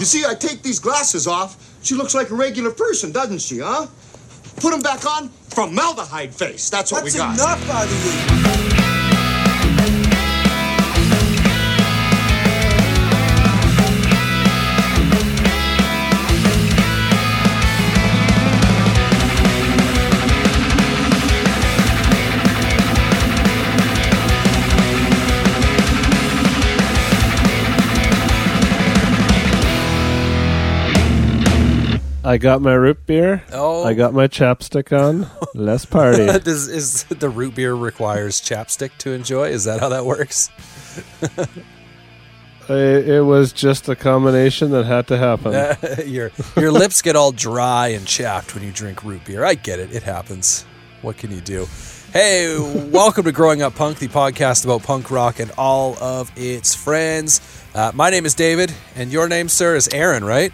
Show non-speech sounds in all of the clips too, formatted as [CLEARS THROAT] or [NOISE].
You see, I take these glasses off. She looks like a regular person, doesn't she, huh? Put them back on. Formaldehyde face. That's what That's we got. That's enough out of you. I got my root beer. Oh. I got my chapstick on. [LAUGHS] Let's party. [LAUGHS] Does is the root beer requires chapstick to enjoy? Is that how that works? [LAUGHS] I, it was just a combination that had to happen. your your lips get all dry and chapped when you drink root beer. I get it. It happens. What can you do? Hey, welcome to Growing Up Punk, the podcast about punk rock and all of its friends. Uh, my name is David, and your name, sir, is Aaron, right?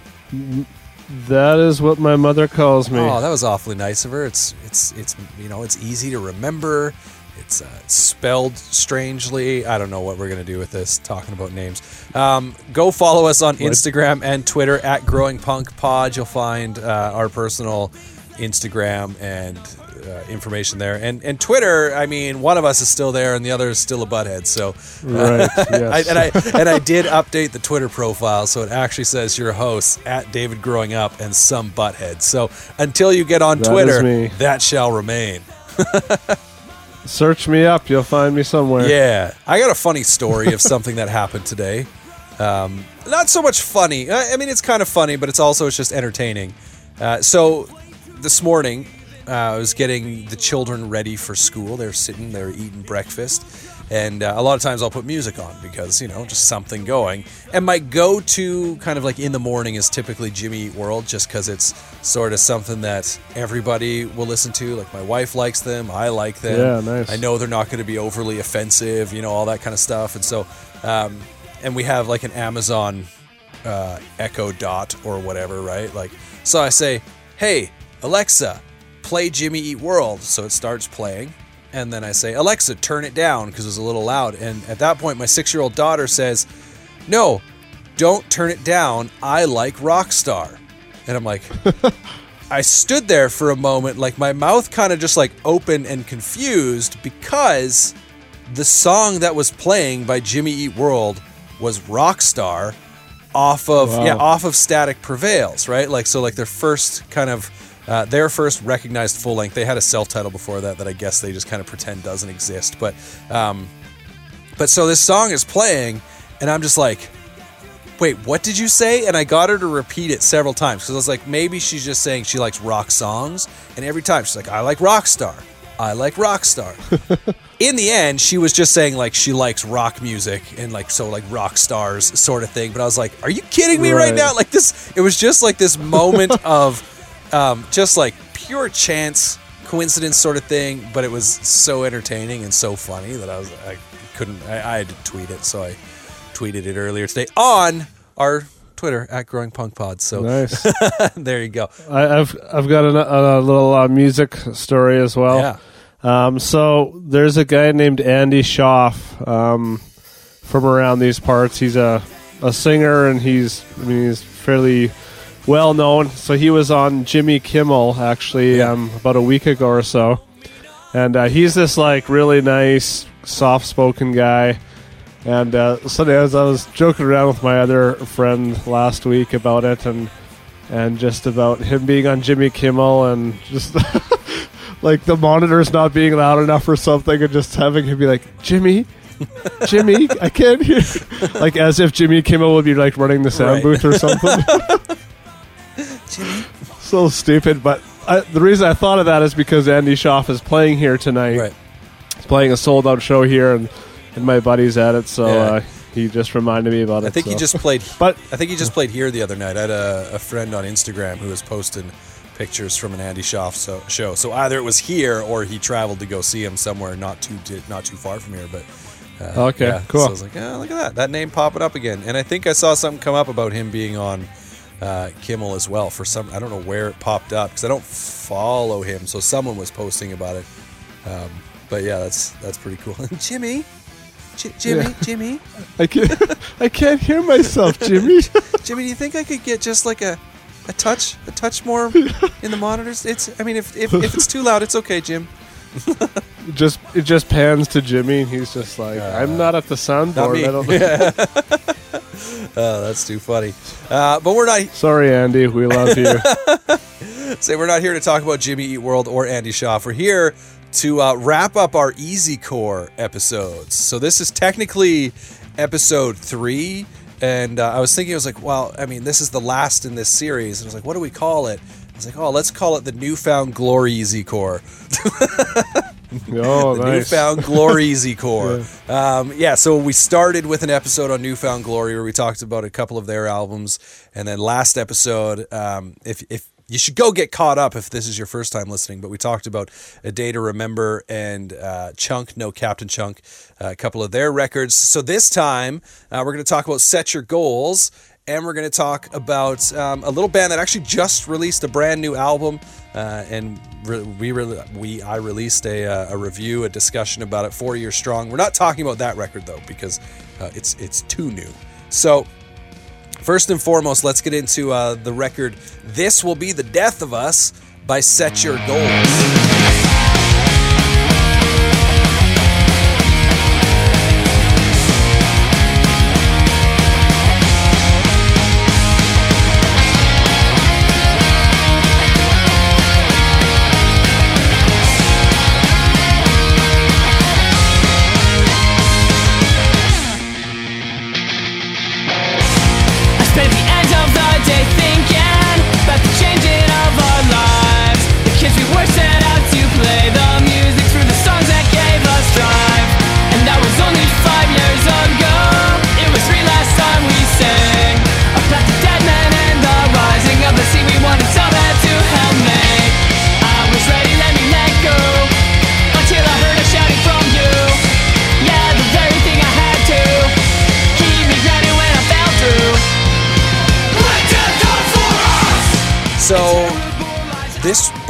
That is what my mother calls me. Oh, that was awfully nice of her. It's it's it's you know it's easy to remember. It's uh, spelled strangely. I don't know what we're gonna do with this. Talking about names. Um, go follow us on Instagram and Twitter at Growing Punk Pod. You'll find uh, our personal Instagram and uh, information there. And and Twitter. I mean, one of us is still there, and the other is still a butthead. So Right, [LAUGHS] yes. I, and I and I did update the Twitter profile, so it actually says your host at David Growing Up and some butthead. So until you get on That Twitter, that shall remain. [LAUGHS] Search me up. You'll find me somewhere. Yeah, I got a funny story of something that happened today. Um, not so much funny. I I mean, it's kind of funny, but it's also it's just entertaining. Uh, so this morning, uh, I was getting the children ready for school. They're sitting, they're eating breakfast, and uh, a lot of times I'll put music on because you know just something going. And my go-to kind of like in the morning is typically Jimmy Eat World, just because it's sort of something that everybody will listen to. Like my wife likes them, I like them. Yeah, nice. I know they're not going to be overly offensive, you know, all that kind of stuff. And so, um, and we have like an Amazon uh, Echo Dot or whatever, right? Like, so I say, hey, Alexa, play Jimmy Eat World. So it starts playing. And then I say, Alexa, turn it down because it's a little loud. And at that point, my six year old daughter says, no, don't turn it down. I like Rockstar. And I'm like, [LAUGHS] I stood there for a moment, like my mouth kind of just like open and confused because the song that was playing by Jimmy Eat World was Rockstar off of Wow. yeah off of Static Prevails, right? Like so, like their first kind of uh, their first recognized full length. They had a self title before that that I guess they just kind of pretend doesn't exist, but um, but so this song is playing, and I'm just like, wait, what did you say? And I got her to repeat it several times because I was like, maybe she's just saying she likes rock songs. And every time she's like, I like Rockstar. I like Rockstar. [LAUGHS] In the end, she was just saying like she likes rock music and like so like rock stars sort of thing. But I was like, are you kidding me right, Right. now? Like this, it was just like this moment [LAUGHS] of um, just like pure chance, coincidence sort of thing. But it was so entertaining and so funny that I was I couldn't I, I had to tweet it. So I tweeted it earlier today on our Twitter at Growing Punk Pod. So Nice. [LAUGHS] there you go. I, I've I've got a, a little uh, music story as well. Yeah. Um, so there's a guy named Andy Shauf um, from around these parts. He's a a singer and he's I mean he's fairly well known. So he was on Jimmy Kimmel actually um, about a week ago or so, and uh, he's this like really nice, soft spoken guy. And uh, so as I was joking around with my other friend last week about it, and and just about him being on Jimmy Kimmel and just [LAUGHS] like the monitors not being loud enough or something, and just having him be like, Jimmy, Jimmy, I can't hear. [LAUGHS] like as if Jimmy Kimmel would be like running the sound Right. booth or something. [LAUGHS] So stupid. But I, the reason I thought of that is because Andy Shauf is playing here tonight. Right. He's playing a sold out show here, and, and my buddy's at it, so Yeah. uh, he just reminded me about it. I think he just played. [LAUGHS] But- I think he just played here the other night. I had a, a friend on Instagram who was posting pictures from an Andy Shauf so, show. So either it was here or he traveled to go see him somewhere not too not too far from here. But uh, Okay, yeah. cool. So I was like, oh, look at that, that name popping up again. And I think I saw something come up about him being on uh, Kimmel as well. For some, I don't know where it popped up because I don't follow him. So someone was posting about it. Um, but yeah, that's that's pretty cool. [LAUGHS] Jimmy, J- Jimmy, Yeah. Jimmy, I can't, [LAUGHS] I can't hear myself, [LAUGHS] Jimmy. Jimmy, do you think I could get just like a, a touch, a touch more in the monitors? It's, I mean, if, if, if it's too loud, it's okay, Jim. just it just pans to Jimmy, and he's just like, "I'm not at the soundboard. I don't know." [LAUGHS] Oh, that's too funny. Uh, but we're not Sorry, Andy. We love you. [LAUGHS] say we're not here to talk about Jimmy Eat World or Andy Shauf. We're here to uh, wrap up our Easy Core episodes. So this is technically episode three, and uh, I was thinking, I was like, well, I mean, this is the last in this series, and I was like, what do we call it? I was like, oh, let's call it the Newfound Glory Easy Core. [LAUGHS] [LAUGHS] oh, the nice. Newfound Glory [LAUGHS] Easy Core. yeah. Um, yeah, so we started with an episode on Newfound Glory where we talked about a couple of their albums, and then last episode, um, if if you should go get caught up if this is your first time listening, but we talked about A Day to Remember and uh, Chunk, No Captain Chunk, uh, a couple of their records. So this time, uh, we're going to talk about Set Your Goals and we're going to talk about um, a little band that actually just released a brand new album, uh, and re- we re- we I released a, uh, a review, a discussion about it. Four years strong. We're not talking about that record though because uh, it's it's too new. So. First and foremost, let's get into uh, the record. This will be the death of us by Set Your Goals.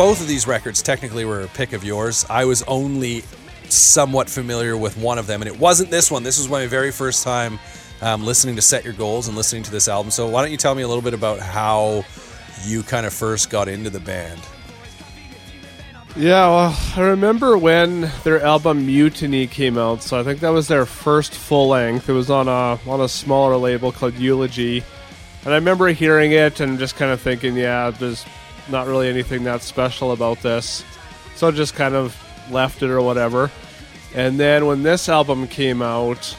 Both of these records technically were a pick of yours. I was only somewhat familiar with one of them, and it wasn't this one. This was my very first time um, listening to Set Your Goals and listening to this album. So why don't you tell me a little bit about how you kind of first got into the band? Yeah, well, I remember when their album Mutiny came out. So I think that was their first full length. It was on a on a smaller label called Eulogy, and I remember hearing it and just kind of thinking, yeah, there's not really anything that special about this. So I just kind of left it or whatever. And then when this album came out,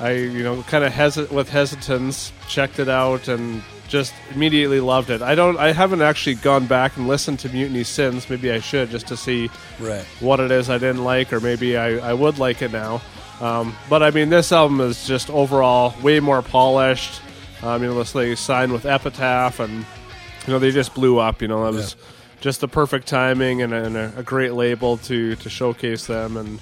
I you know kind of hesit with hesitance checked it out and just immediately loved it. I don't I haven't actually gone back and listened to Mutiny since. Maybe I should just to see Right. what it is I didn't like, or maybe I, I would like it now. Um, but I mean, this album is just overall way more polished. Um, you know, let's say signed with Epitaph, and you know they just blew up. You know, that was just the perfect timing and, a, and a, a great label to to showcase them. And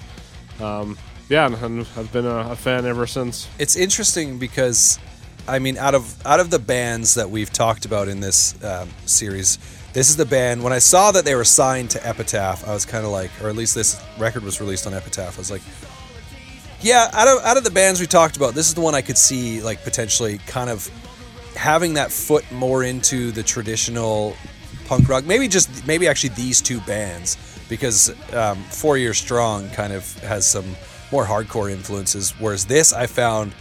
um, yeah, and, and I've been a, a fan ever since. It's interesting because, I mean, out of out of the bands that we've talked about in this um, series, this is the band. When I saw that they were signed to Epitaph, I was kind of like, or at least this record was released on Epitaph. I was like, yeah, out of out of the bands we talked about, this is the one I could see like potentially kind of having that foot more into the traditional punk rock. Maybe just maybe actually these two bands because um, Four Year Strong kind of has some more hardcore influences, whereas this I found.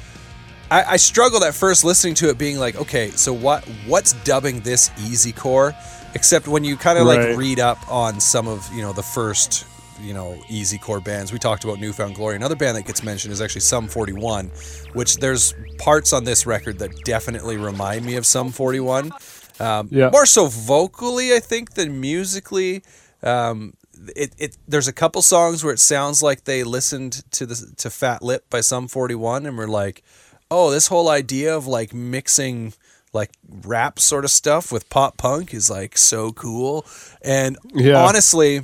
I, I struggled at first listening to it, being like, okay, so what? What's dubbing this easy core? Except when you kind of Right. like read up on some of you know the first you know easy core bands. We talked about Newfound Glory. Another band that gets mentioned is actually Sum 41, which there's parts on this record that definitely remind me of Sum 41. Um, Yeah. More so vocally, I think, than musically. Um, it, it there's a couple songs where it sounds like they listened to the to Fat Lip by Sum 41 and were like, oh, this whole idea of like mixing like rap sort of stuff with pop punk is like so cool. And Yeah. honestly,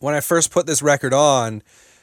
when I first put this record on,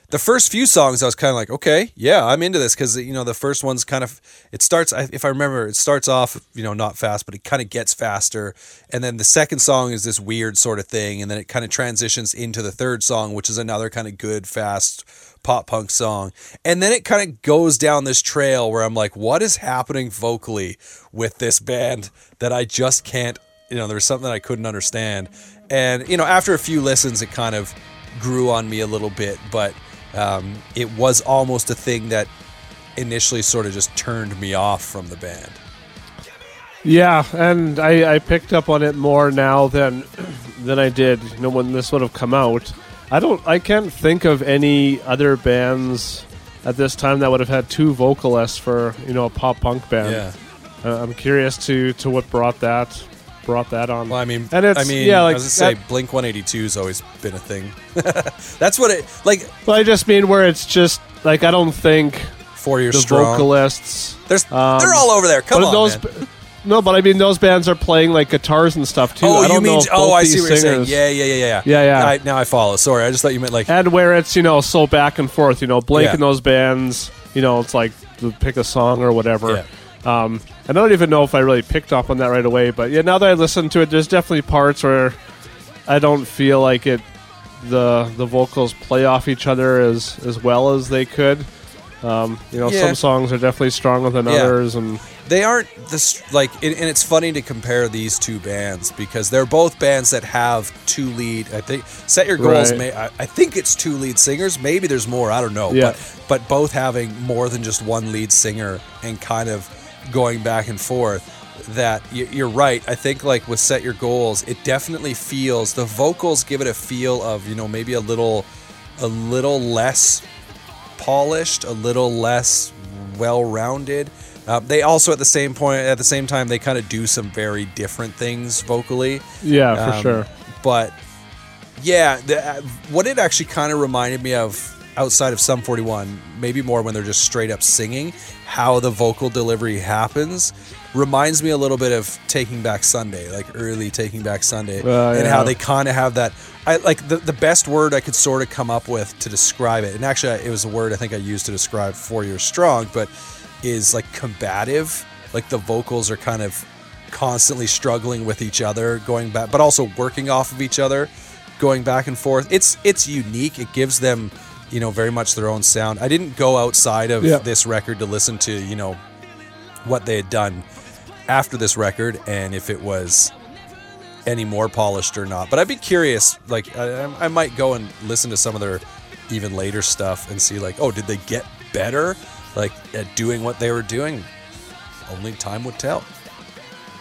the first few songs I was kind of like, okay, yeah, I'm into this because you know the first one's kind of it starts. If I remember, it starts off you know not fast, but it kind of gets faster, and then the second song is this weird sort of thing, and then it kind of transitions into the third song, which is another kind of good fast pop punk song, and then it kind of goes down this trail where I'm like, what is happening vocally with this band that I just can't. You know, there was something I couldn't understand, and you know, after a few listens, it kind of grew on me a little bit, but um, it was almost a thing that initially sort of just turned me off from the band. Yeah, and I, I picked up on it more now than [CLEARS THROAT] than I did, you know, when this would have come out. I don't I can't think of any other bands at this time that would have had two vocalists for, you know, a pop punk band. Uh, I'm curious to to what brought that brought that on. Well, I mean, And it's- I mean, yeah, I like was gonna say that- Blink 182 has always been a thing. [LAUGHS] That's what it like. But I just mean where it's just like I don't think Four years the strong. vocalists There's, um, they're all over there. Come but on, those man. No, but I mean those bands are playing like guitars and stuff too. Oh, I you don't know mean? if Oh, I see what you're saying. Yeah, yeah, yeah, yeah, Yeah, yeah. I, now I follow. Sorry, I just thought you meant like. and where it's you know so back and forth. You know, Blink Yeah. and those bands. You know, it's like to pick a song or whatever. Yeah. Um, and I don't even know if I really picked up on that right away. But yeah, now that I listen to it, there's definitely parts where I don't feel like it. The the vocals play off each other as as well as they could. Um, you know, Yeah. some songs are definitely stronger than Yeah. others, and they aren't this like and, and it's funny to compare these two bands because they're both bands that have two lead i think set your goals Right. may, I, I think it's two lead singers maybe there's more i don't know Yeah. but but both having more than just one lead singer and kind of going back and forth that you're right i think like with set your goals it definitely feels the vocals give it a feel of you know maybe a little a little less polished, a little less well-rounded. Uh, they also, at the same point, at the same time, they kind of do some very different things vocally. yeah, for Um, sure. But yeah, the, uh, what it actually kind of reminded me of outside of Sum 41, maybe more when they're just straight up singing, how the vocal delivery happens reminds me a little bit of Taking Back Sunday, like early Taking Back Sunday, Uh, and yeah. how they kind of have that. I like the, the best word I could sort of come up with to describe it, and actually it was a word I think I used to describe Four Years Strong, but is like combative. Like the vocals are kind of constantly struggling with each other, going back, but also working off of each other, going back and forth. It's it's unique. It gives them, you know, very much their own sound. I didn't go outside of Yeah. this record to listen to, you know, what they had done after this record and if it was any more polished or not. But I'd be curious. Like I, I might go and listen to some of their even later stuff and see like, oh, did they get better? Like at doing what they were doing? Only time would tell.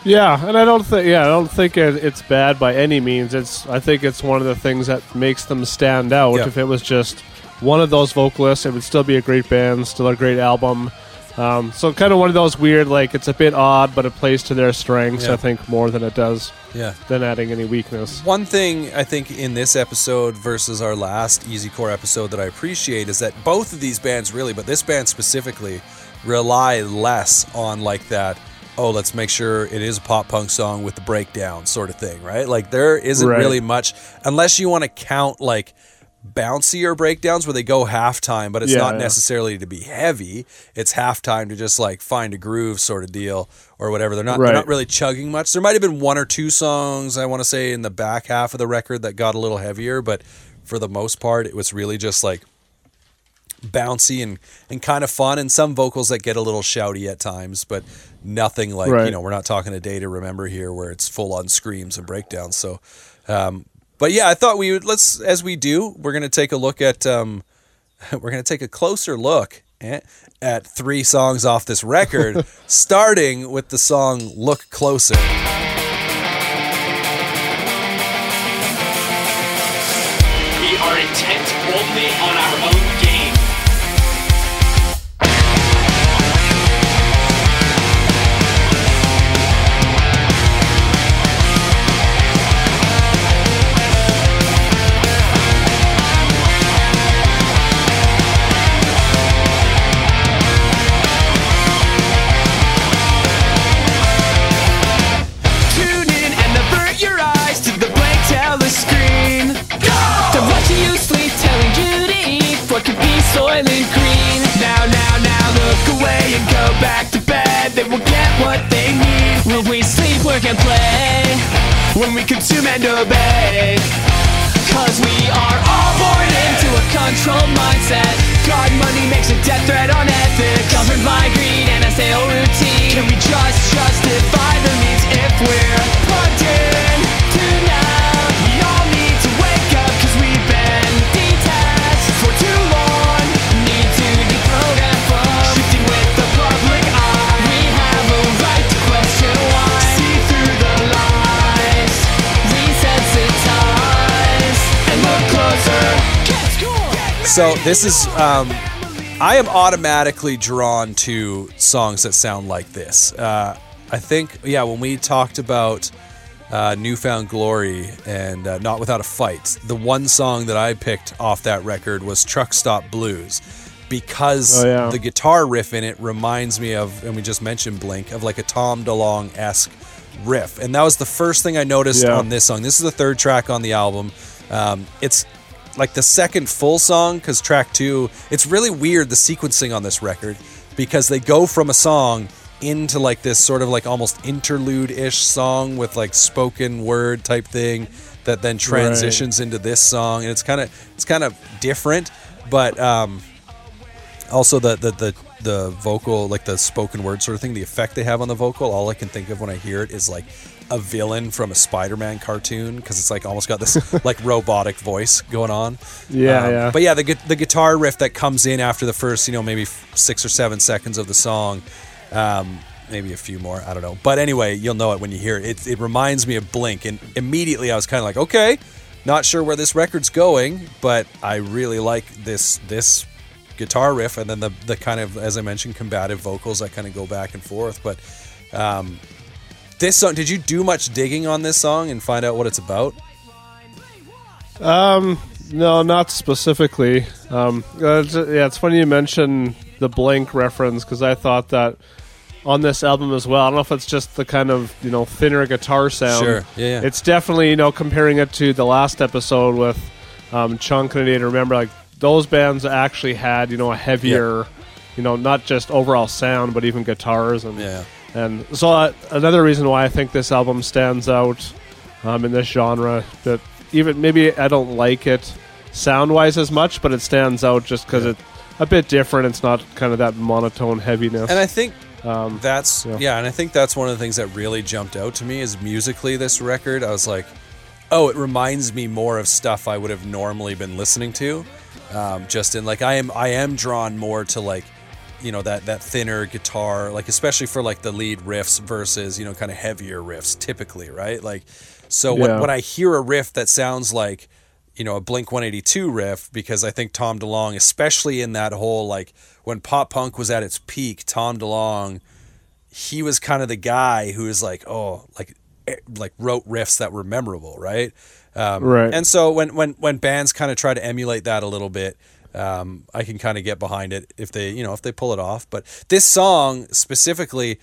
Yeah, and I don't think yeah, I don't think it, it's bad by any means. It's I think it's one of the things that makes them stand out. Yeah. If it was just one of those vocalists, it would still be a great band, still a great album. Um, so kind of one of those weird, like it's a bit odd, but it plays to their strengths. Yeah. I think more than it does Yeah. than adding any weakness. One thing I think in this episode versus our last Easy Core episode that I appreciate is that both of these bands really, but this band specifically, rely less on like that. Oh, let's make sure it is a pop punk song with the breakdown sort of thing, right? Like there isn't Right. really much unless you want to count like bouncier breakdowns where they go halftime, but it's Yeah, not yeah. necessarily to be heavy. It's halftime to just like find a groove sort of deal or whatever. They're not Right. they're not really chugging much. There might have been one or two songs I want to say in the back half of the record that got a little heavier, but for the most part, it was really just like bouncy and and kind of fun, and some vocals that get a little shouty at times, but nothing like you know we're not talking a day to remember here where it's full on screams and breakdowns. So, um, but yeah, I thought we would let's as we do, we're gonna take a look at um, [LAUGHS] we're gonna take a closer look at, at three songs off this record, [LAUGHS] starting with the song "Look Closer." And play when we consume and obey? Cause we are all born into a controlled mindset. God, money makes a death threat on ethics. Governed by greed and a stale routine. Can we just So this is um, I am automatically drawn to songs that sound like this. Uh, I think yeah, when we talked about uh, Newfound Glory and uh, Not Without a Fight, the one song that I picked off that record was Truck Stop Blues because Oh, yeah. the guitar riff in it reminds me of, and we just mentioned Blink, of like a Tom DeLonge esque riff. And that was the first thing I noticed Yeah. on this song. This is the third track on the album. Um, it's like the second full song because track two, it's really weird the sequencing on this record because they go from a song into like this sort of like almost interlude ish song with like spoken word type thing that then transitions into this song and it's kind of it's kind of different but um also the, the the the vocal like the spoken word sort of thing the effect they have on the vocal all i can think of when i hear it is like a villain from a spider-man cartoon because it's like almost got this [LAUGHS] like robotic voice going on. Yeah, Um, yeah. but yeah the, gu- the guitar riff that comes in after the first you know maybe f- six or seven seconds of the song um, maybe a few more i don't know. But anyway you'll know it when you hear it. It, it reminds me of blink and immediately i was kind of like okay not sure where this record's going but i really like this this guitar riff. And then the, the kind of as i mentioned combative vocals that kind of go back and forth. But um, this song did you do much digging on this song and find out what it's about Um, No, not specifically. Um, uh, yeah, it's funny you mention the Blink reference because I thought that on this album as well. I don't know if it's just the kind of you know thinner guitar sound. Sure. Yeah, yeah. It's definitely you know comparing it to the last episode with um, Chunk and Anita. Remember, like those bands actually had you know a heavier, you know, not just overall sound but even guitars and Yeah. And so uh, another reason why I think this album stands out um, in this genre that even maybe I don't like it sound wise as much, but it stands out just because it's a bit different. It's not kind of that monotone heaviness. And I think that's yeah. yeah. and I think that's one of the things that really jumped out to me is musically this record. I was like, oh, it reminds me more of stuff I would have normally been listening to. Um, just in like I am I am drawn more to like you know that that thinner guitar like especially for like the lead riffs versus you know kind of heavier riffs typically right like so when, Yeah. when I hear a riff that sounds like you know a Blink 182 riff because I think Tom DeLonge especially in that whole like when pop punk was at its peak Tom DeLonge he was kind of the guy who was like oh like eh, like wrote riffs that were memorable right um, Right. and so when when when bands kind of try to emulate that a little bit um, I can kind of get behind it if they you know if they pull it off but this song specifically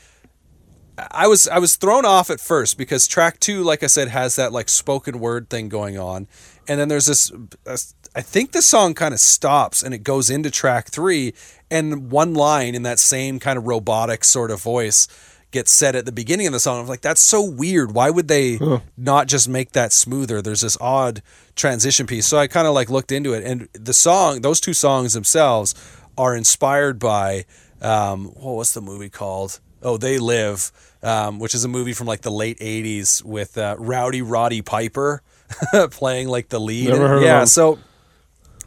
I was I was thrown off at first because track two, like I said, has that like spoken word thing going on, and then there's this. uh, I think the song kind of stops and it goes into track three, and one line in that same kind of robotic sort of voice gets said at the beginning of the song. I'm like, that's so weird. Why would they not just make that smoother? There's this odd transition piece. So I kind of like looked into it, and the song, those two songs themselves, are inspired by um, what was the movie called? Oh, They Live, um, which is a movie from like the late '80s with uh, Rowdy Roddy Piper [LAUGHS] playing like the lead. Never heard of yeah, him. so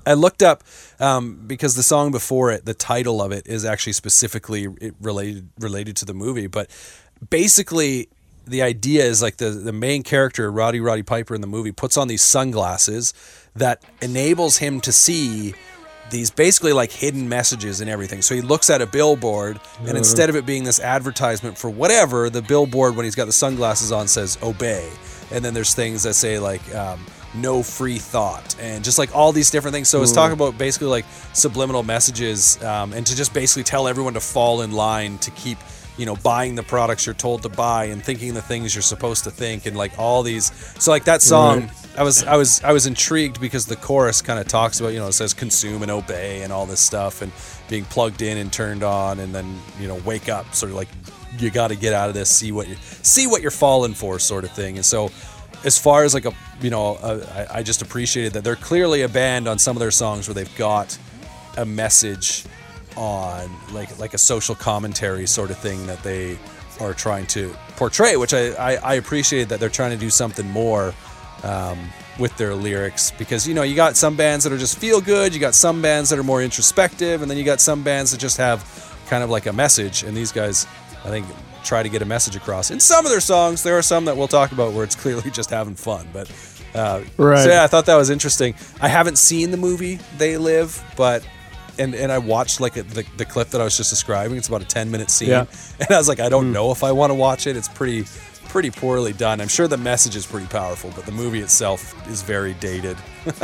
I looked up um, because the song before it, the title of it is actually specifically related related to the movie. But basically, the idea is like the the main character, Rowdy Roddy Piper in the movie, puts on these sunglasses that enables him to see these basically like hidden messages and everything. So he looks at a billboard, and instead of it being this advertisement for whatever, the billboard when he's got the sunglasses on says "obey," and then there's things that say like. Um, no free thought and just like all these different things so it's talking about basically like subliminal messages um, and to just basically tell everyone to fall in line to keep you know buying the products you're told to buy and thinking the things you're supposed to think and like all these so like that song i was i was i was intrigued because the chorus kind of talks about you know it says consume and obey and all this stuff and being plugged in and turned on and then you know wake up sort of like you got to get out of this, see what you see what you're falling for, sort of thing. And so, as far as like a you know, a, I, I just appreciated that they're clearly a band on some of their songs where they've got a message on like like a social commentary sort of thing that they are trying to portray, which I I, I appreciate that they're trying to do something more. Um, with their lyrics because you know you got some bands that are just feel good you got some bands that are more introspective and then you got some bands that just have kind of like a message and these guys i think try to get a message across in some of their songs there are some that we'll talk about where it's [LAUGHS] clearly just having fun but uh, Right. so yeah i thought that was interesting i haven't seen the movie they live but and, and I watched like a, the, the clip that I was just describing. It's about a 10 minute scene. Yeah. And I was like, I don't hmm. know if I want to watch it. It's pretty pretty poorly done. I'm sure the message is pretty powerful, but the movie itself is very dated. [LAUGHS]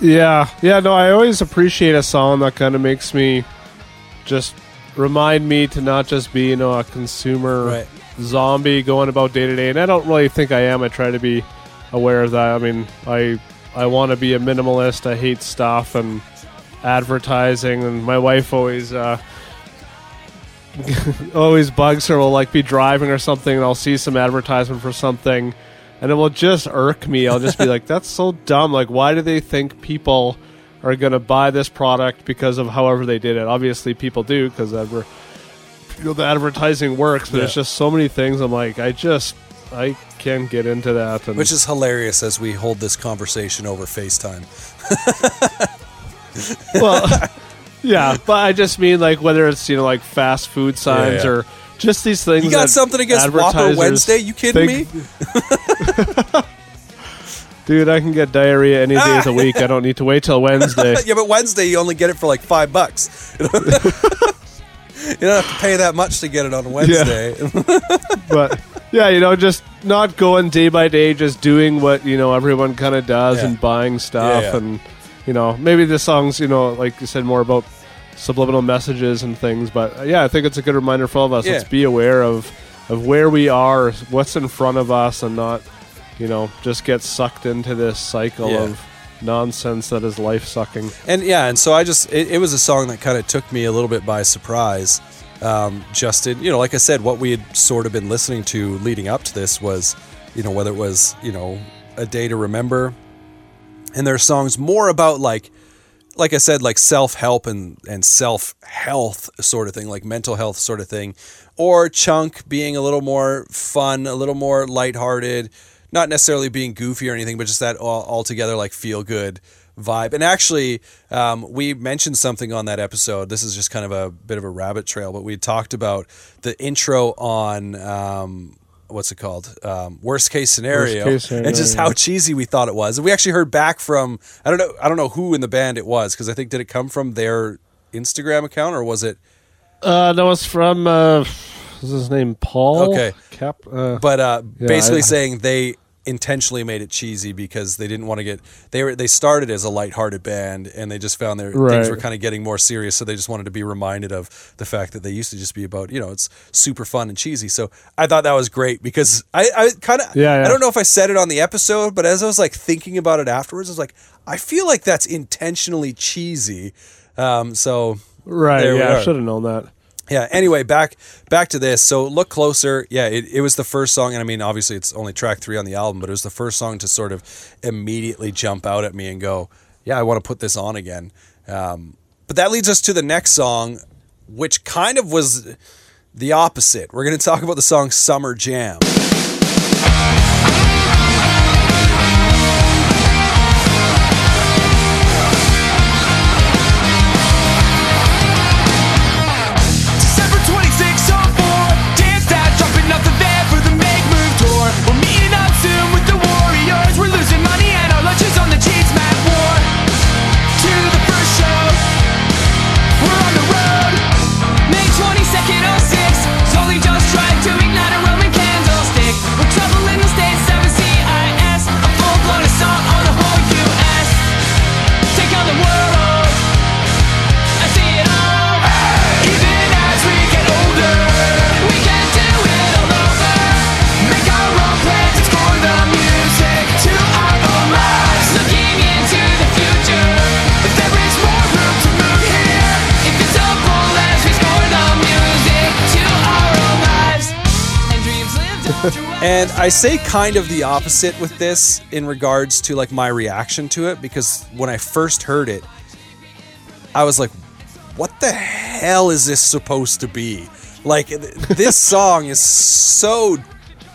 Yeah, yeah. No, I always appreciate a song that kind of makes me just remind me to not just be, you know, a consumer Right. zombie going about day to day. And I don't really think I am. I try to be aware of that. I mean, I I want to be a minimalist. I hate stuff and advertising. And my wife always uh, [LAUGHS] always bugs her. We'll like be driving or something, and I'll see some advertisement for something, and it will just irk me. I'll just be like, "That's so dumb! Like, why do they think people are going to buy this product because of however they did it? Obviously, people do because adver- you know, the advertising works, but Yeah. it's just so many things. I'm like, I just I can't get into that. And Which is hilarious as we hold this conversation over FaceTime. [LAUGHS] [LAUGHS] well, yeah, but I just mean like whether it's you know like fast food signs yeah. or just these things. You got something against Whopper Wednesday? You kidding me? [LAUGHS] Dude, I can get diarrhea any days a week. I don't need to wait till Wednesday. [LAUGHS] yeah, but Wednesday you only get it for like five bucks. you don't have to pay that much to get it on Wednesday. but yeah, you know, just not going day by day, just doing what you know everyone kind of does Yeah. and buying stuff, Yeah, yeah. and you know maybe the songs, you know, like you said, more about subliminal messages and things. But uh, yeah, I think it's a good reminder for all of us. Yeah. Let's be aware of of where we are, what's in front of us, and not you know just get sucked into this cycle Yeah. of nonsense that is life sucking. and yeah, and so I just it, it was a song that kind of took me a little bit by surprise. Um, just in you know, like I said, what we had sort of been listening to leading up to this was, you know, whether it was you know a day to remember, and there are songs more about like like I said, like self help and, and self health sort of thing, like mental health sort of thing, or Chunk being a little more fun, a little more lighthearted, not necessarily being goofy or anything, but just that all, altogether like feel good vibe. And actually, um, we mentioned something on that episode. This is just kind of a bit of a rabbit trail, but we talked about the intro on. Um, What's it called? Um, worst case scenario, Worst case and just how cheesy we thought it was. And we actually heard back from I don't know I don't know who in the band it was because I think did it come from their Instagram account or was it? Uh, that was from uh, what's his name? Paul. Okay. Cap. Uh, But uh, Yeah, basically I- saying they intentionally made it cheesy because they didn't want to get they were they started as a lighthearted band and they just found their things were kind of getting more serious so they just wanted to be reminded of the fact that they used to just be about you know it's super fun and cheesy so I thought that was great because I, I kind of Yeah, yeah. I don't know if I said it on the episode but as I was like thinking about it afterwards I was like I feel like that's intentionally cheesy um, so right. Yeah. I should have known that. Yeah. Anyway, back back to this. So look closer. Yeah, it, it was the first song, and I mean, obviously, it's only track three on the album, but it was the first song to sort of immediately jump out at me and go, "Yeah, I want to put this on again." Um, but that leads us to the next song, which kind of was the opposite. We're going to talk about the song "Summer Jam." And I say kind of the opposite with this in regards to like my reaction to it because when I first heard it, I was like, what the hell is this supposed to be? Like this [LAUGHS] song is so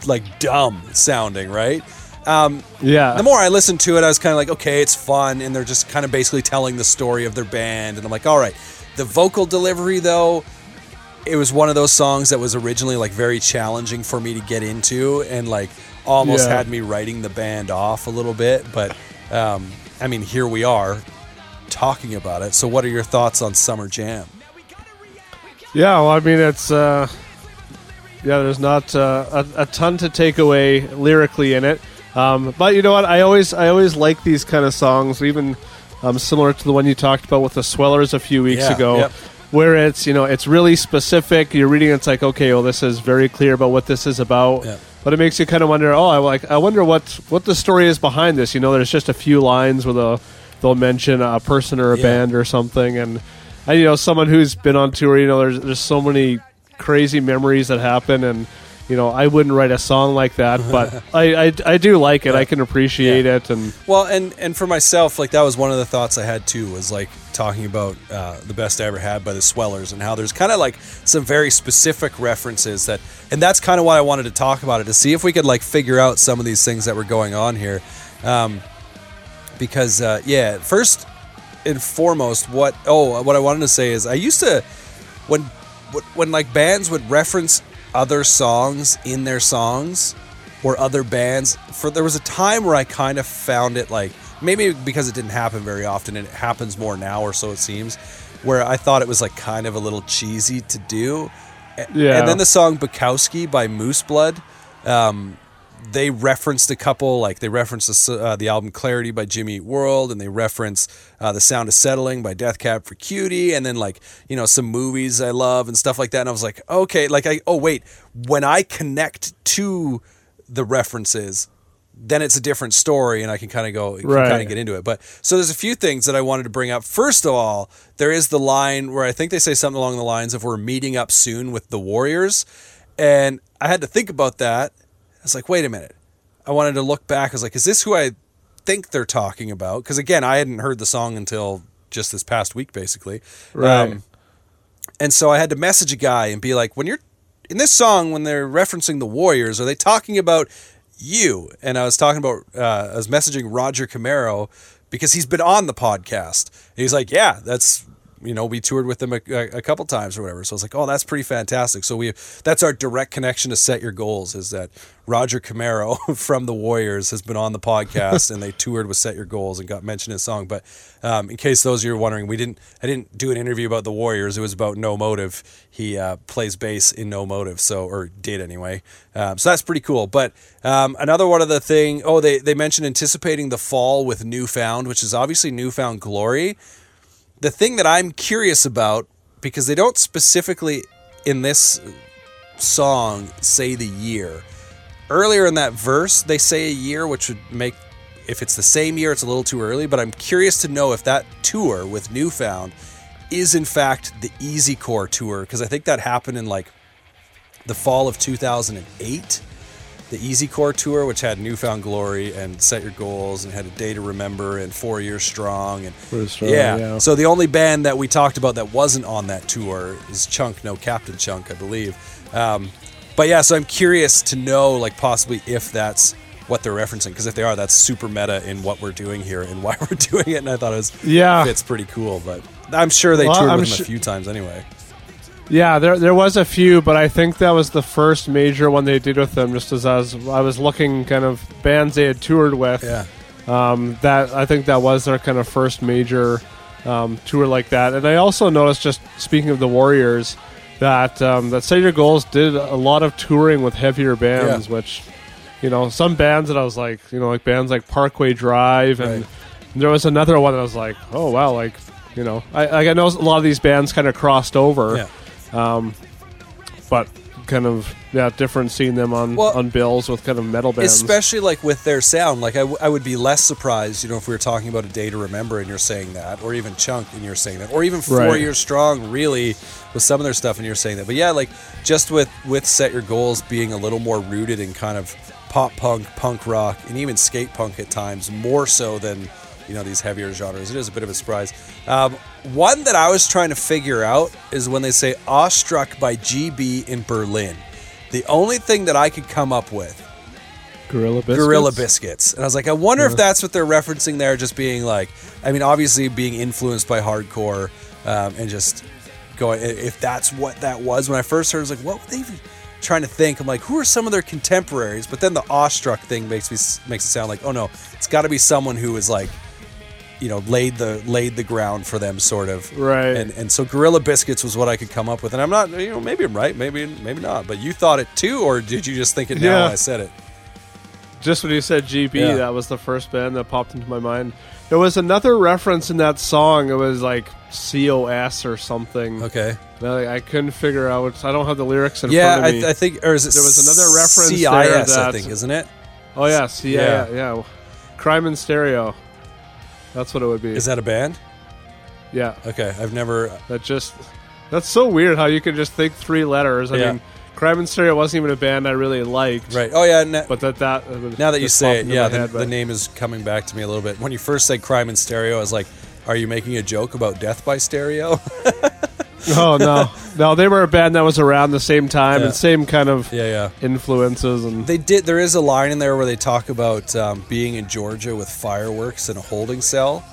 like dumb sounding, right? Um, Yeah. the more I listened to it, I was kind of like, okay, it's fun, and they're just kind of basically telling the story of their band, and I'm like, all right. The vocal delivery, though, it was one of those songs that was originally like very challenging for me to get into, and like almost Yeah. had me writing the band off a little bit. But um, I mean, here we are talking about it. So, what are your thoughts on Summer Jam? Yeah, well, I mean, it's uh, yeah. There's not uh, a, a ton to take away lyrically in it, um, but you know what? I always I always like these kind of songs, even um, similar to the one you talked about with the Swellers a few weeks Yeah, ago, yep. Where it's you know it's really specific. You're reading, it's like okay, well, this is very clear about what this is about. Yep. But it makes you kind of wonder. Oh, I like. I wonder what what the story is behind this. You know, there's just a few lines where they'll they'll mention a person or a Yeah. band or something, and and you know, someone who's been on tour. You know, there's there's so many crazy memories that happen, and you know, I wouldn't write a song like that, [LAUGHS] but I, I I do like it. I can appreciate Yeah. it, and Well, and and for myself, like that was one of the thoughts I had too. Was like talking about uh, the best I ever had by the Swellers, and how there's kind of like some very specific references that, and that's kind of why I wanted to talk about it to see if we could like figure out some of these things that were going on here, um, because uh, yeah, first and foremost, what oh what I wanted to say is I used to when when like bands would reference other songs in their songs or other bands for there was a time where I kind of found it like maybe because it didn't happen very often and it happens more now or so it seems where I thought it was like kind of a little cheesy to do Yeah. and then the song Bukowski by Moose Blood um, they referenced a couple like they referenced the, uh, the album clarity by jimmy Eat world and they reference uh, the sound of settling by death cab for cutie and then like you know some movies i love and stuff like that and i was like okay like i oh wait when i connect to the references then it's a different story and i can kind of go Right. kind of get into it but so there's a few things that i wanted to bring up first of all there is the line where i think they say something along the lines of we're meeting up soon with the warriors and i had to think about that was like, wait a minute. I wanted to look back. I was like, is this who I think they're talking about? Because again, I hadn't heard the song until just this past week, basically. Um, Right. and so I had to message a guy and be like, when you're in this song, when they're referencing the Warriors, are they talking about you? And I was talking about, uh, I was messaging Roger Camaro because he's been on the podcast. And he's like, yeah, that's, you know, we toured with them a, a, couple times or whatever. So I was like, oh, that's pretty fantastic. So we, that's our direct connection to set your goals is that Roger Camaro [LAUGHS] from the Warriors has been on the podcast [LAUGHS] and they toured with Set Your Goals and got mentioned in a song. But um, in case those of you are wondering, we didn't, I didn't do an interview about the Warriors. It was about No Motive. He uh, plays bass in No Motive, so or did anyway. Um, so that's pretty cool. But um, another one of the thing, oh, they they mentioned anticipating the fall with Newfound, which is obviously Newfound Glory. The thing that I'm curious about because they don't specifically in this song say the year. Earlier in that verse, they say a year, which would make, if it's the same year, it's a little too early. But I'm curious to know if that tour with Newfound is in fact the Easy Core tour, because I think that happened in like the fall of 2008. The Easy Core tour, which had Newfound Glory and Set Your Goals and had a Day to Remember and Four Years Strong and Strong, yeah. yeah. So the only band that we talked about that wasn't on that tour is Chunk, no Captain Chunk, I believe. Um, but yeah, so I'm curious to know, like, possibly if that's what they're referencing, because if they are, that's super meta in what we're doing here and [LAUGHS] why we're doing it. And I thought it was Yeah. it's pretty cool. But I'm sure they Well, toured I'm with them su- a few times anyway. Yeah, there there was a few, but I think that was the first major one they did with them. Just as I was, I was looking kind of bands they had toured with. Yeah. Um, that I think that was their kind of first major um, tour like that. And I also noticed, just speaking of the Warriors, that um, that Set Your Goals did a lot of touring with heavier bands, Yeah. which you know some bands that I was like, you know, like bands like Parkway Drive, and Right. there was another one that I was like, oh wow, like you know, I, like I know a lot of these bands kind of crossed over Yeah. Um, but kind of yeah different seeing them on Well, on bills with kind of metal bands. especially like with their sound like I, w- I would be less surprised you know if we were talking about a day to remember and you're saying that or even chunk and you're saying that or even four Right. years strong really with some of their stuff and you're saying that but yeah like just with with set your goals being a little more rooted in kind of pop punk punk rock and even skate punk at times more so than you know these heavier genres it is a bit of a surprise um, one that i was trying to figure out is when they say awestruck by gb in berlin the only thing that i could come up with Gorilla Biscuits. Gorilla Biscuits. And I was like, I wonder if that's what they're referencing there, just being like, I mean, obviously being influenced by hardcore um, and just going, if that's what that was. When I first heard, I was like, what were they even trying to think? I'm like, who are some of their contemporaries? But then the awestruck thing makes me makes it sound like, oh no, it's got to be someone who is like, you know, laid the laid the ground for them, sort of. Right. And and so Gorilla Biscuits was what I could come up with, and I'm not, you know, maybe I'm right, maybe maybe not. But you thought it too, or did you just think it now Yeah. when I said it? Just when you said GB, Yeah. that was the first band that popped into my mind. There was another reference in that song. It was like COS or something. Okay. I, I couldn't figure out. I don't have the lyrics in Yeah, front of me. I, I think, or is it There was another reference CIS, there I think, isn't it? oh yeah, C- Yeah. yeah, yeah, yeah. Crime in Stereo. That's what it would be. Is that a band? yeah, Okay, I've never. that just that's so weird how you can just think three letters. I Yeah. mean, Crime in Stereo wasn't even a band I really liked. Right. Oh yeah. na- But that that uh, now that you say it, yeah, the, head, the name is coming back to me a little bit. When you first said "crime in stereo," I was like, "Are you making a joke about death by stereo?" [LAUGHS] [LAUGHS] Oh no, no, they were a band that was around the same time Yeah. and same kind of yeah, yeah. influences and They did. There is a line in there where they talk about um, being in Georgia with fireworks in a holding cell,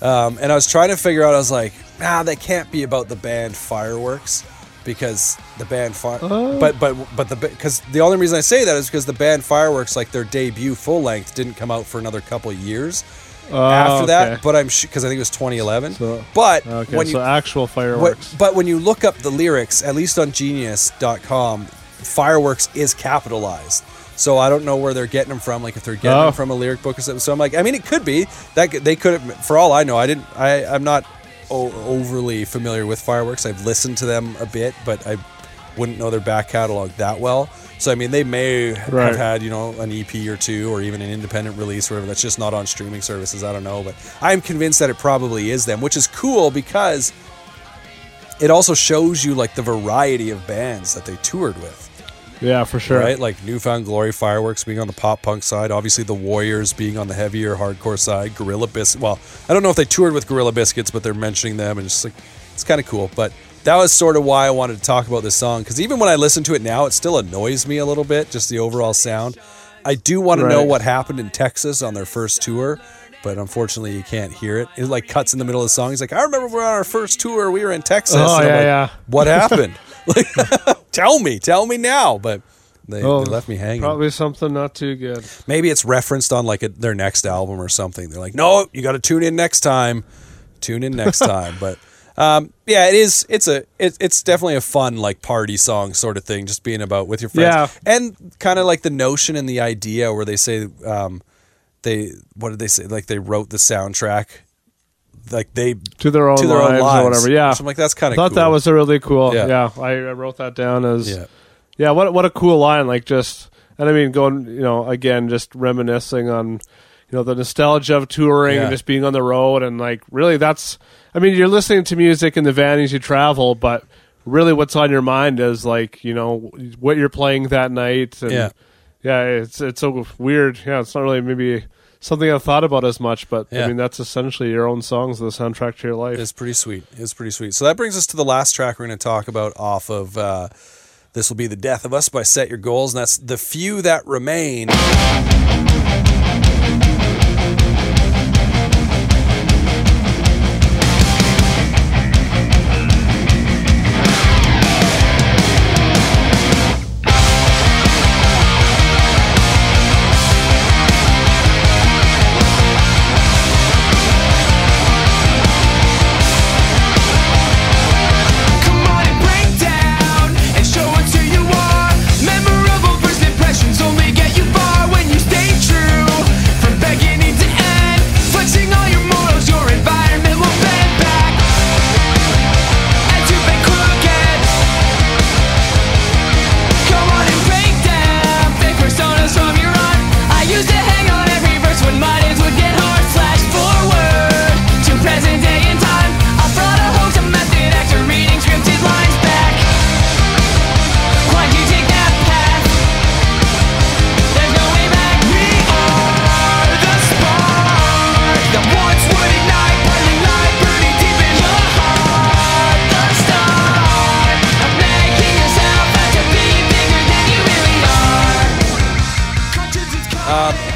um, and I was trying to figure out. I was like, nah, that can't be about the band Fireworks because the band Fire. Oh. But but but the because the only reason I say that is because the band Fireworks, like their debut full length, didn't come out for another couple of years Oh, after okay. that. But I'm because I think it was 2011. So- but Okay, when so you actual what, fireworks. but when you look up the lyrics, at least on Genius.com, fireworks is capitalized. So I don't know where they're getting them from. Like if they're getting Oh. them from a lyric book or something. So I'm like, I mean, it could be that could- they could. have For all I know, I didn't. I I'm not o- overly familiar with fireworks. I've listened to them a bit, but I wouldn't know their back catalog that well. So I mean, they may Right. have had you know an EP or two, or even an independent release, or whatever. That's just not on streaming services. I don't know, but I'm convinced that it probably is them, which is cool because it also shows you like the variety of bands that they toured with, yeah, for sure. right? Like New Found Glory, Fireworks being on the pop punk side, obviously the Warriors being on the heavier hardcore side, Gorilla Biscuits. Well, I don't know if they toured with Gorilla Biscuits, but they're mentioning them, and it's like it's kind of cool. But that was sort of why I wanted to talk about this song because even when I listen to it now, it still annoys me a little bit, just the overall sound. I do want to know what happened in Texas on their first tour. But unfortunately, you can't hear it. It like cuts in the middle of the song. He's like, "I remember we're on our first tour. We were in Texas." Oh, And yeah, like, yeah. What [LAUGHS] happened? like, [LAUGHS] tell me, tell me now. But they, Oh, they left me hanging. Probably something not too good. Maybe it's referenced on like a, their next album or something. They're like, no, you got to tune in next time. Tune in next [LAUGHS] time. But um, yeah, it is. It's a. It, it's definitely a fun like party song sort of thing. Just being about with your friends. Yeah. And kind of like the notion and the idea where they say, um, they what did they say? Like they wrote the soundtrack. Like they To their own, to their lives, own lives or whatever. Yeah. So I'm like, that's kind I of. thought cool. that was a really cool. Yeah. Yeah, I, I wrote that down as Yeah. yeah. What what a cool line! Like just and I mean going you know again just reminiscing on you know the nostalgia of touring Yeah. and just being on the road and like really that's I mean you're listening to music in the van as you travel, but really what's on your mind is like you know what you're playing that night. And Yeah. yeah. It's it's so weird. Yeah, it's not really maybe. Something I've thought about as much, but Yeah. I mean that's essentially your own songs, the soundtrack to your life. It's pretty sweet. It's pretty sweet. So that brings us to the last track we're going to talk about off of uh, This Will Be the Death of Us by Set Your Goals. And that's The Few That Remain.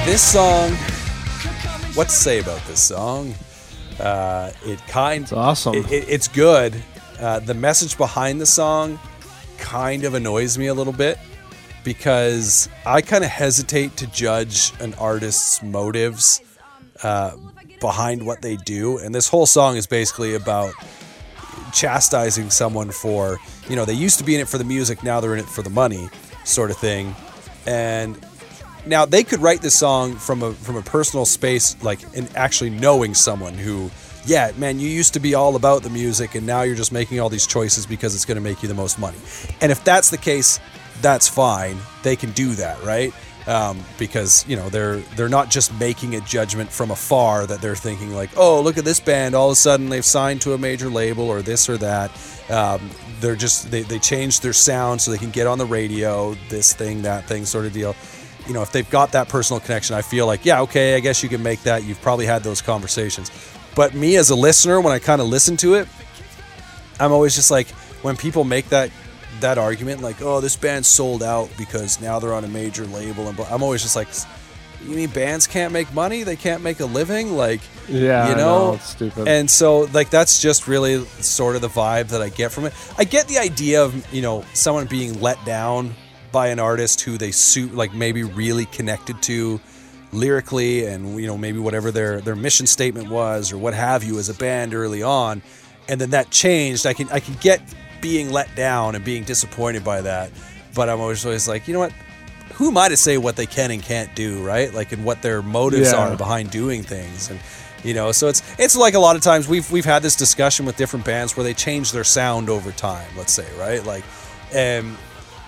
This song, what to say about this song? Uh, it kind It's awesome. It, it- it's good. Uh, the message behind the song kind of annoys me a little bit because I kind of hesitate to judge an artist's motives uh, behind what they do, and this whole song is basically about chastising someone for you know they used to be in it for the music now they're in it for the money sort of thing and now they could write this song from a from a personal space like in actually knowing someone who yeah man you used to be all about the music and now you're just making all these choices because it's going to make you the most money. And if that's the case that's fine. They can do that right? Um, because you know they're they're not just making a judgment from afar that they're thinking like oh look at this band. All of a sudden they've signed to a major label or this or that. Um, they're just they, they changed their sound so they can get on the radio this thing that thing sort of deal you know if they've got that personal connection i feel like yeah okay i guess you can make that. You've probably had those conversations. But me as a listener when i kind of listen to it i'm always just like when people make that that argument like oh this band's sold out because now they're on a major label and blah, i'm always just like you mean bands can't make money? They can't make a living? Like Yeah, you know it's stupid. and so like that's just really sort of the vibe that i get from it. I get the idea of you know someone being let down by an artist who they suit like maybe really connected to lyrically and you know maybe whatever their their mission statement was or what have you as a band early on. And then that changed. I can i can get being let down and being disappointed by that but i'm always always like you know what? Who am i to say what they can and can't do right? Like and what their motives Yeah. are behind doing things. And you know so it's it's like a lot of times we've we've had this discussion with different bands where they change their sound over time let's say right? Like and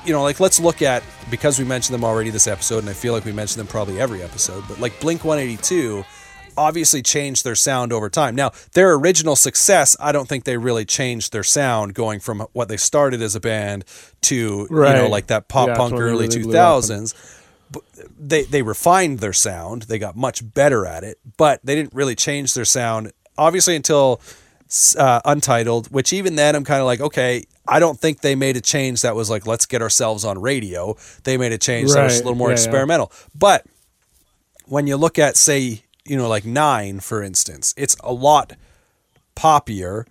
you know like let's look at because we mentioned them already this episode and i feel like we mentioned them probably every episode but like blink 182 obviously changed their sound over time now their original success i don't think they really changed their sound going from what they started as a band to you know like that pop Yeah, punk it's when they early really blew up 2000s they they refined their sound. They got much better at it, but they didn't really change their sound. Obviously, until uh, Untitled, which even then I'm kind of like, okay, I don't think they made a change that was like, let's get ourselves on radio. They made a change that was a little more Yeah, yeah. experimental. But when you look at, say, you know, like Nine, for instance, it's a lot poppier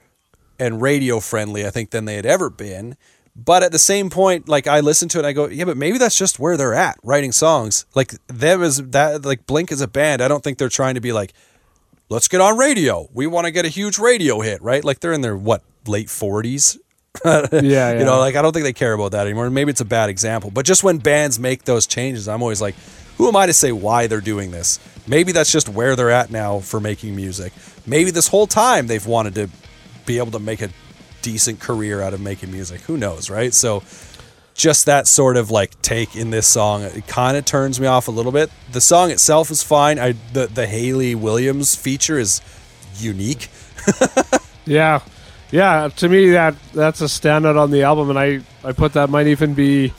and radio friendly, I think, than they had ever been. But at the same point, like I listen to it and I go, yeah, but maybe that's just where they're at writing songs. Like them as that, like Blink is a band, I don't think they're trying to be like, let's get on radio. We want to get a huge radio hit, right? Like they're in their what late forties. [LAUGHS] yeah, yeah. You know, like I don't think they care about that anymore. Maybe it's a bad example, but just when bands make those changes, I'm always like, who am I to say why they're doing this? Maybe that's just where they're at now for making music. Maybe this whole time they've wanted to be able to make a decent career out of making music. Who knows, right? So just that sort of like take in this song, it kind of turns me off a little bit. The song itself is fine. I the the Hayley Williams feature is unique. [LAUGHS] Yeah, yeah. To me, that that's a standout on the album, and I I put that might even be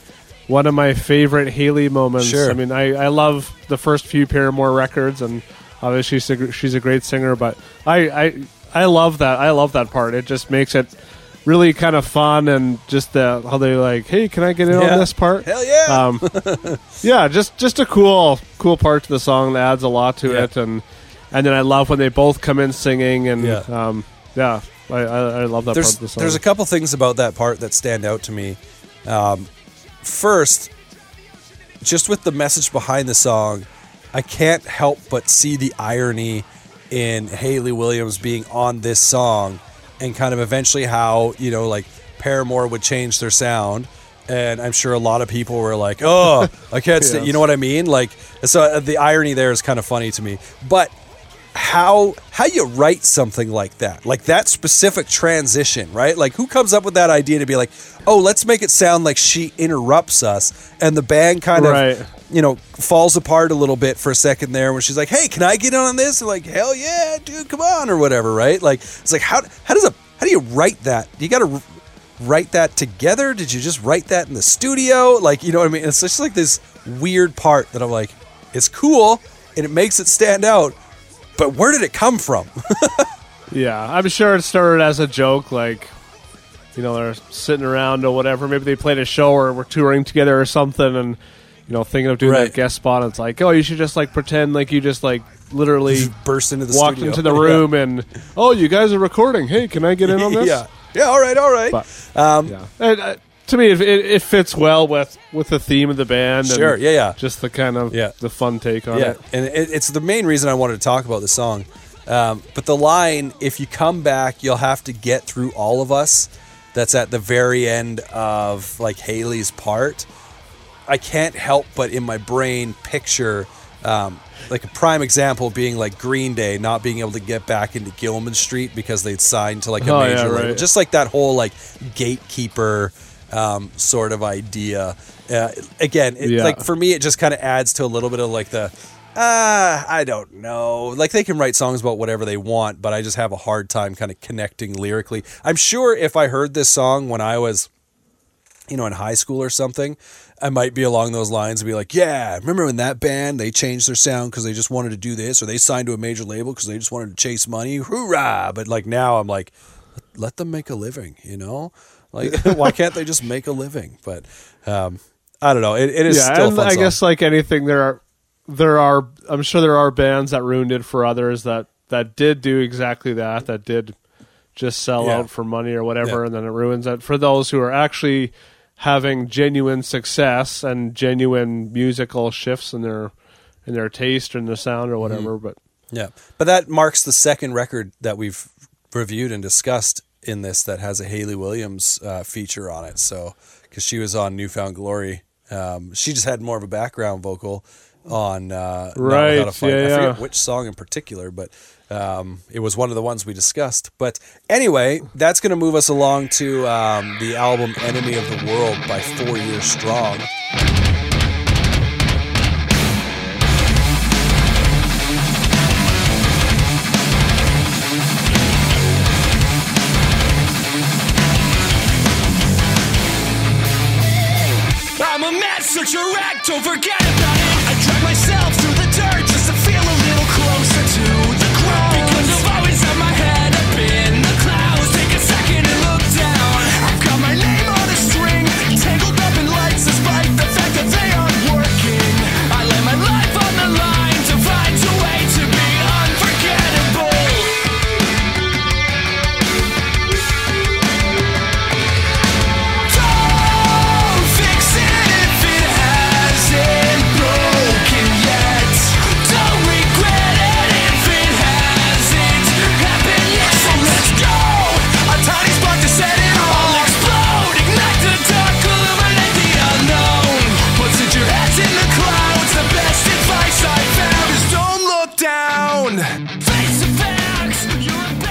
one of my favorite Hayley moments. Sure. I mean, I I love the first few Paramore records, and obviously she's a, she's a great singer. But I I I love that. I love that part. It just makes it really kind of fun, and just the how they like, hey, can I get in Yeah. on this part? Hell yeah. Um, [LAUGHS] yeah, just just a cool cool part to the song that adds a lot to Yeah. it, and and then I love when they both come in singing, and Yeah. um, yeah, I, I, I love that there's part of the song. there's a couple things about that part that stand out to me. Um, first, just with the message behind the song, I can't help but see the irony in Hayley Williams being on this song, and kind of eventually how you know like Paramore would change their sound. And I'm sure a lot of people were like, "Oh, I can't stand." [LAUGHS] You know what I mean? Like, so uh, the irony there is kind of funny to me. But how how you write something like that like that specific transition right? Like who comes up with that idea to be like oh let's make it sound like she interrupts us and the band kind Right. of you know falls apart a little bit for a second there when she's like hey can i get on this? And like hell yeah dude come on or whatever right? Like it's like how how does a how do you write that? You gotta write that together? Did you just write that in the studio? Like you know what i mean? It's just like this weird part that i'm like it's cool and it makes it stand out but where did it come from? [LAUGHS] Yeah, I'm sure it started as a joke, like you know they're sitting around or whatever. Maybe they played a show or were touring together or something, and you know, thinking of doing Right. that guest spot. And it's like, oh, you should just like pretend like you just like literally burst into the walked studio. into the [LAUGHS] room and oh, you guys are recording. Hey, can I get in on [LAUGHS] this? yeah, yeah. All right, all right. But um, yeah, and, uh, to me, it, it, it fits well with with the theme of the band. Sure, yeah, yeah. Just the kind of Yeah. the fun take on yeah, it. and it, it's the main reason I wanted to talk about the song. Um, but the line, "If you come back, you'll have to get through all of us," that's at the very end of like Hayley's part. I can't help but in my brain picture um, like a prime example being like Green Day not being able to get back into Gilman Street because they'd signed to like a Oh, major yeah, label. right. Just like that whole like gatekeeper um, sort of idea. Uh, again, it, Yeah. like for me, it just kind of adds to a little bit of like the. Uh, I don't know. Like they can write songs about whatever they want, but I just have a hard time kind of connecting lyrically. I'm sure if I heard this song when I was you know, in high school or something, I might be along those lines and be like, yeah, remember when that band, they changed their sound because they just wanted to do this or they signed to a major label because they just wanted to chase money. Hoorah. But like now I'm like, let them make a living, you know? Like, [LAUGHS] why can't they just make a living? But um, I don't know. It, it is yeah, still and I song. guess like anything, there are there are I'm sure there are bands that ruined it for others that that did do exactly that. That did just sell Yeah. out for money or whatever, Yeah. and then it ruins it for those who are actually having genuine success and genuine musical shifts in their in their taste and their sound or whatever. Mm-hmm. But Yeah, but that marks the second record that we've reviewed and discussed in this that has a Hayley Williams uh, feature on it. So, because she was on New Found Glory, um, she just had more of a background vocal on uh, Right, yeah, I forget yeah. which song in particular, but um, it was one of the ones we discussed. But anyway, that's going to move us along to um, the album "Enemy of the World" by Four Years Strong. Don't forget about it.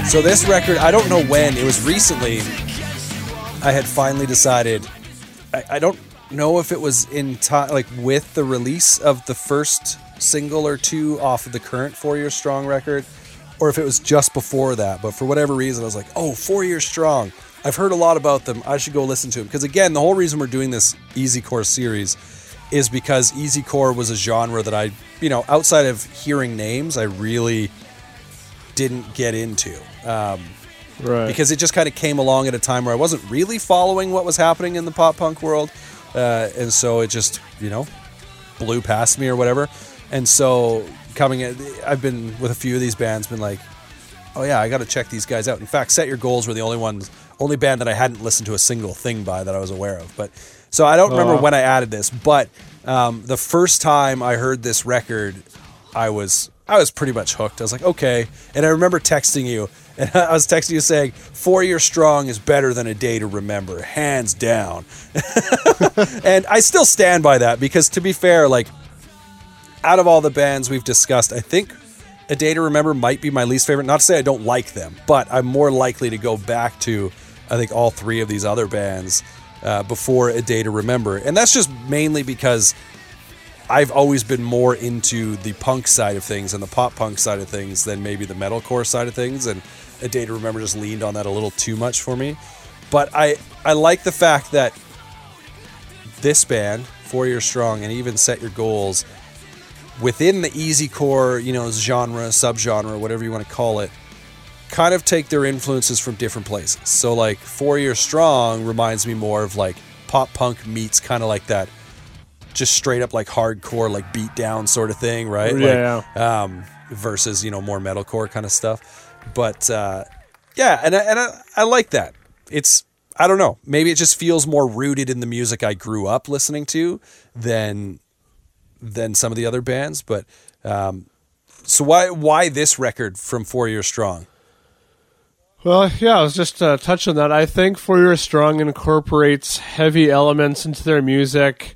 So this record, I don't know when. It was recently. I had finally decided. I, I don't know if it was in time, like with the release of the first single or two off of the current Four Year Strong record, or if it was just before that. But for whatever reason, I was like, "Oh, Four Year Strong." I've heard a lot about them. I should go listen to them because again, the whole reason we're doing this Easy Core series is because Easy Core was a genre that I, you know, outside of hearing names, I really didn't get into. Um, right, because it just kind of came along at a time where I wasn't really following what was happening in the pop punk world, uh, and so it just you know blew past me or whatever. And so coming, in, I've been with a few of these bands, been like, oh yeah, I got to check these guys out. In fact, Set Your Goals were the only ones, only band that I hadn't listened to a single thing by that I was aware of. But so I don't remember Oh. when I added this, but um, the first time I heard this record, I was I was pretty much hooked. I was like, okay. And I remember texting you, and I was texting you saying, Four years Strong is better than a day to remember, hands down. [LAUGHS] and I still stand by that because, to be fair, like, out of all the bands we've discussed, I think A Day to Remember might be my least favorite. Not to say I don't like them, but I'm more likely to go back to, I think, all three of these other bands uh, before A Day to Remember. And that's just mainly because I've always been more into the punk side of things and the pop punk side of things than maybe the metalcore side of things. And A Day to Remember just leaned on that a little too much for me. But I, I like the fact that this band, Four Year Strong, and even Set Your Goals, within the easy core, you know, genre, subgenre, whatever you want to call it, kind of take their influences from different places. So like Four Year Strong reminds me more of like pop punk meets kind of like that just straight up like hardcore, like beat down sort of thing, right? Yeah, Like, Um, versus you know more metalcore kind of stuff. But uh, yeah, and I, and I, I like that. It's I don't know. Maybe it just feels more rooted in the music I grew up listening to than than some of the other bands. But um, so why why this record from Four Years Strong? Well, yeah, I was just uh, touching that. I think Four Years Strong incorporates heavy elements into their music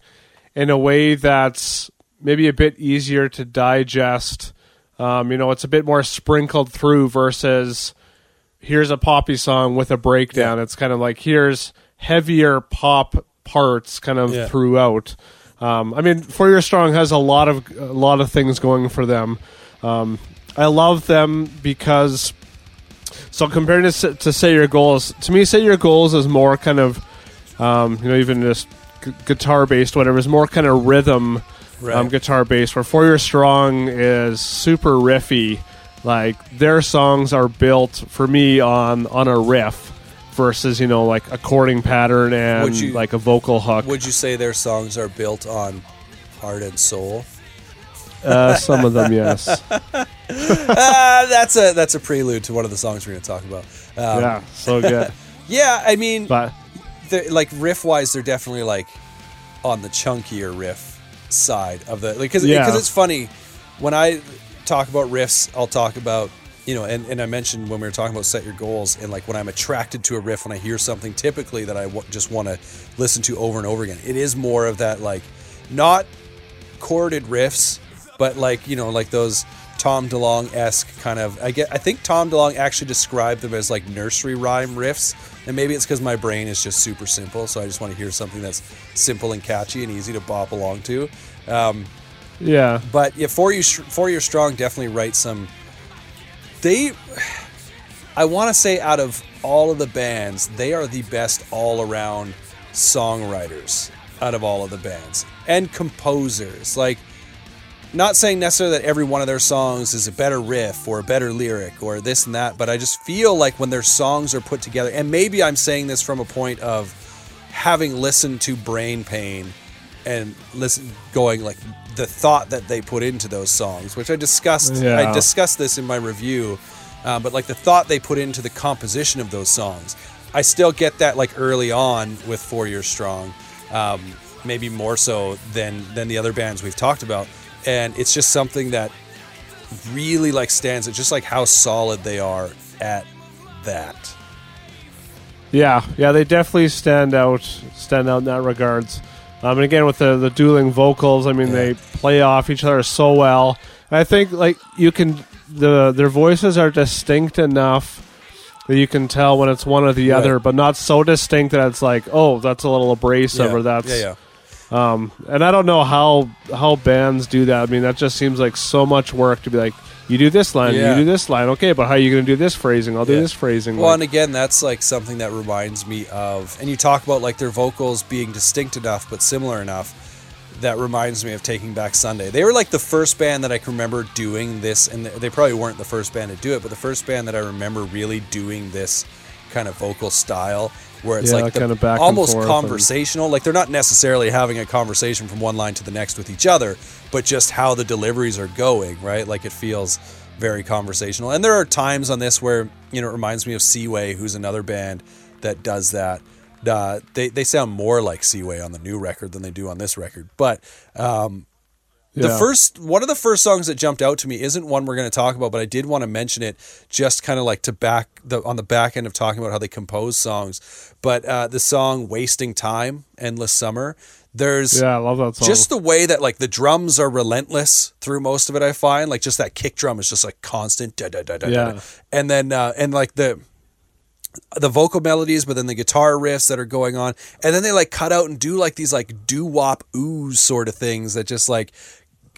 in a way that's maybe a bit easier to digest. Um, you know, it's a bit more sprinkled through versus here's a poppy song with a breakdown. It's kind of like here's heavier pop parts kind of Yeah. throughout. Um, I mean, Four Year Strong has a lot of a lot of things going for them. Um, I love them because so comparing to, to Set Your Goals, to me, Set Your Goals is more kind of, um, you know, even just gu- guitar based, whatever, is more kind of rhythm Right. um, guitar based. Where Four Year Strong is super riffy. Like their songs are built for me on on a riff versus you know like a chording pattern and you- like a vocal hook. Would you say their songs are built on heart and soul? uh, some of them, yes. [LAUGHS] Ah, that's a that's a prelude to one of the songs we're going to talk about. Um, yeah, so good. [LAUGHS] yeah, I mean, But like riff wise, they're definitely like on the chunkier riff side of the because Yeah. it's funny when I talk about riffs, I'll talk about you know, and, and I mentioned when we were talking about set your goals and like when I'm attracted to a riff, when I hear something typically that I w- just want to listen to over and over again, it is more of that like not chorded riffs, but like you know, like those Tom DeLonge esque kind of. I get. I think Tom DeLonge actually described them as like nursery rhyme riffs, and maybe it's because my brain is just super simple, so I just want to hear something that's simple and catchy and easy to bop along to. Um, yeah, but yeah, four years four years strong definitely write some. They, I want to say, out of all of the bands, they are the best all around songwriters out of all of the bands and composers. Like, not saying necessarily that every one of their songs is a better riff or a better lyric or this and that, but I just feel like when their songs are put together, and maybe I'm saying this from a point of having listened to Brain Pain and listen going like the thought that they put into those songs, which I discussed. Yeah. I discussed this in my review, um, but like the thought they put into the composition of those songs, I still get that like early on with Four Years Strong, um, maybe more so than than the other bands we've talked about, and it's just something that really like stands out, just like how solid they are at that. Yeah, yeah, they definitely stand out, stand out in that regards. Um, and again, with the the dueling vocals, I mean, Yeah. they play off each other so well. And I think like you can the their voices are distinct enough that you can tell when it's one or the Right. other, but not so distinct that it's like, oh, that's a little abrasive yeah. or that's yeah, yeah. Um, and I don't know how how bands do that. I mean, that just seems like so much work to be like, you do this line, Yeah. you do this line, okay, but how are you going to do this phrasing? I'll do Yeah. this phrasing. Well, like- and again, that's like something that reminds me of, and you talk about like their vocals being distinct enough but similar enough. That reminds me of Taking Back Sunday. They were like the first band that I can remember doing this, and they probably weren't the first band to do it, but the first band that I remember really doing this kind of vocal style, where it's Yeah, like kinda back almost forth and- conversational. Like they're not necessarily having a conversation from one line to the next with each other, but just how the deliveries are going, right? Like it feels very conversational. And there are times on this where, you know, it reminds me of Seaway, who's another band that does that. Uh, they, they sound more like Seaway on the new record than they do on this record. But um, the first one of the first songs that jumped out to me isn't one we're going to talk about, but I did want to mention it just kind of like to back the on the back end of talking about how they compose songs. But uh, the song "Wasting Time," "Endless Summer," there's yeah, I love that song. just the way that like the drums are relentless through most of it. I find like just that kick drum is just like constant, da, da, da, da, da, Yeah. da. and then uh, and like the the vocal melodies, but then the guitar riffs that are going on, and then they like cut out and do like these like doo wop ooze sort of things that just like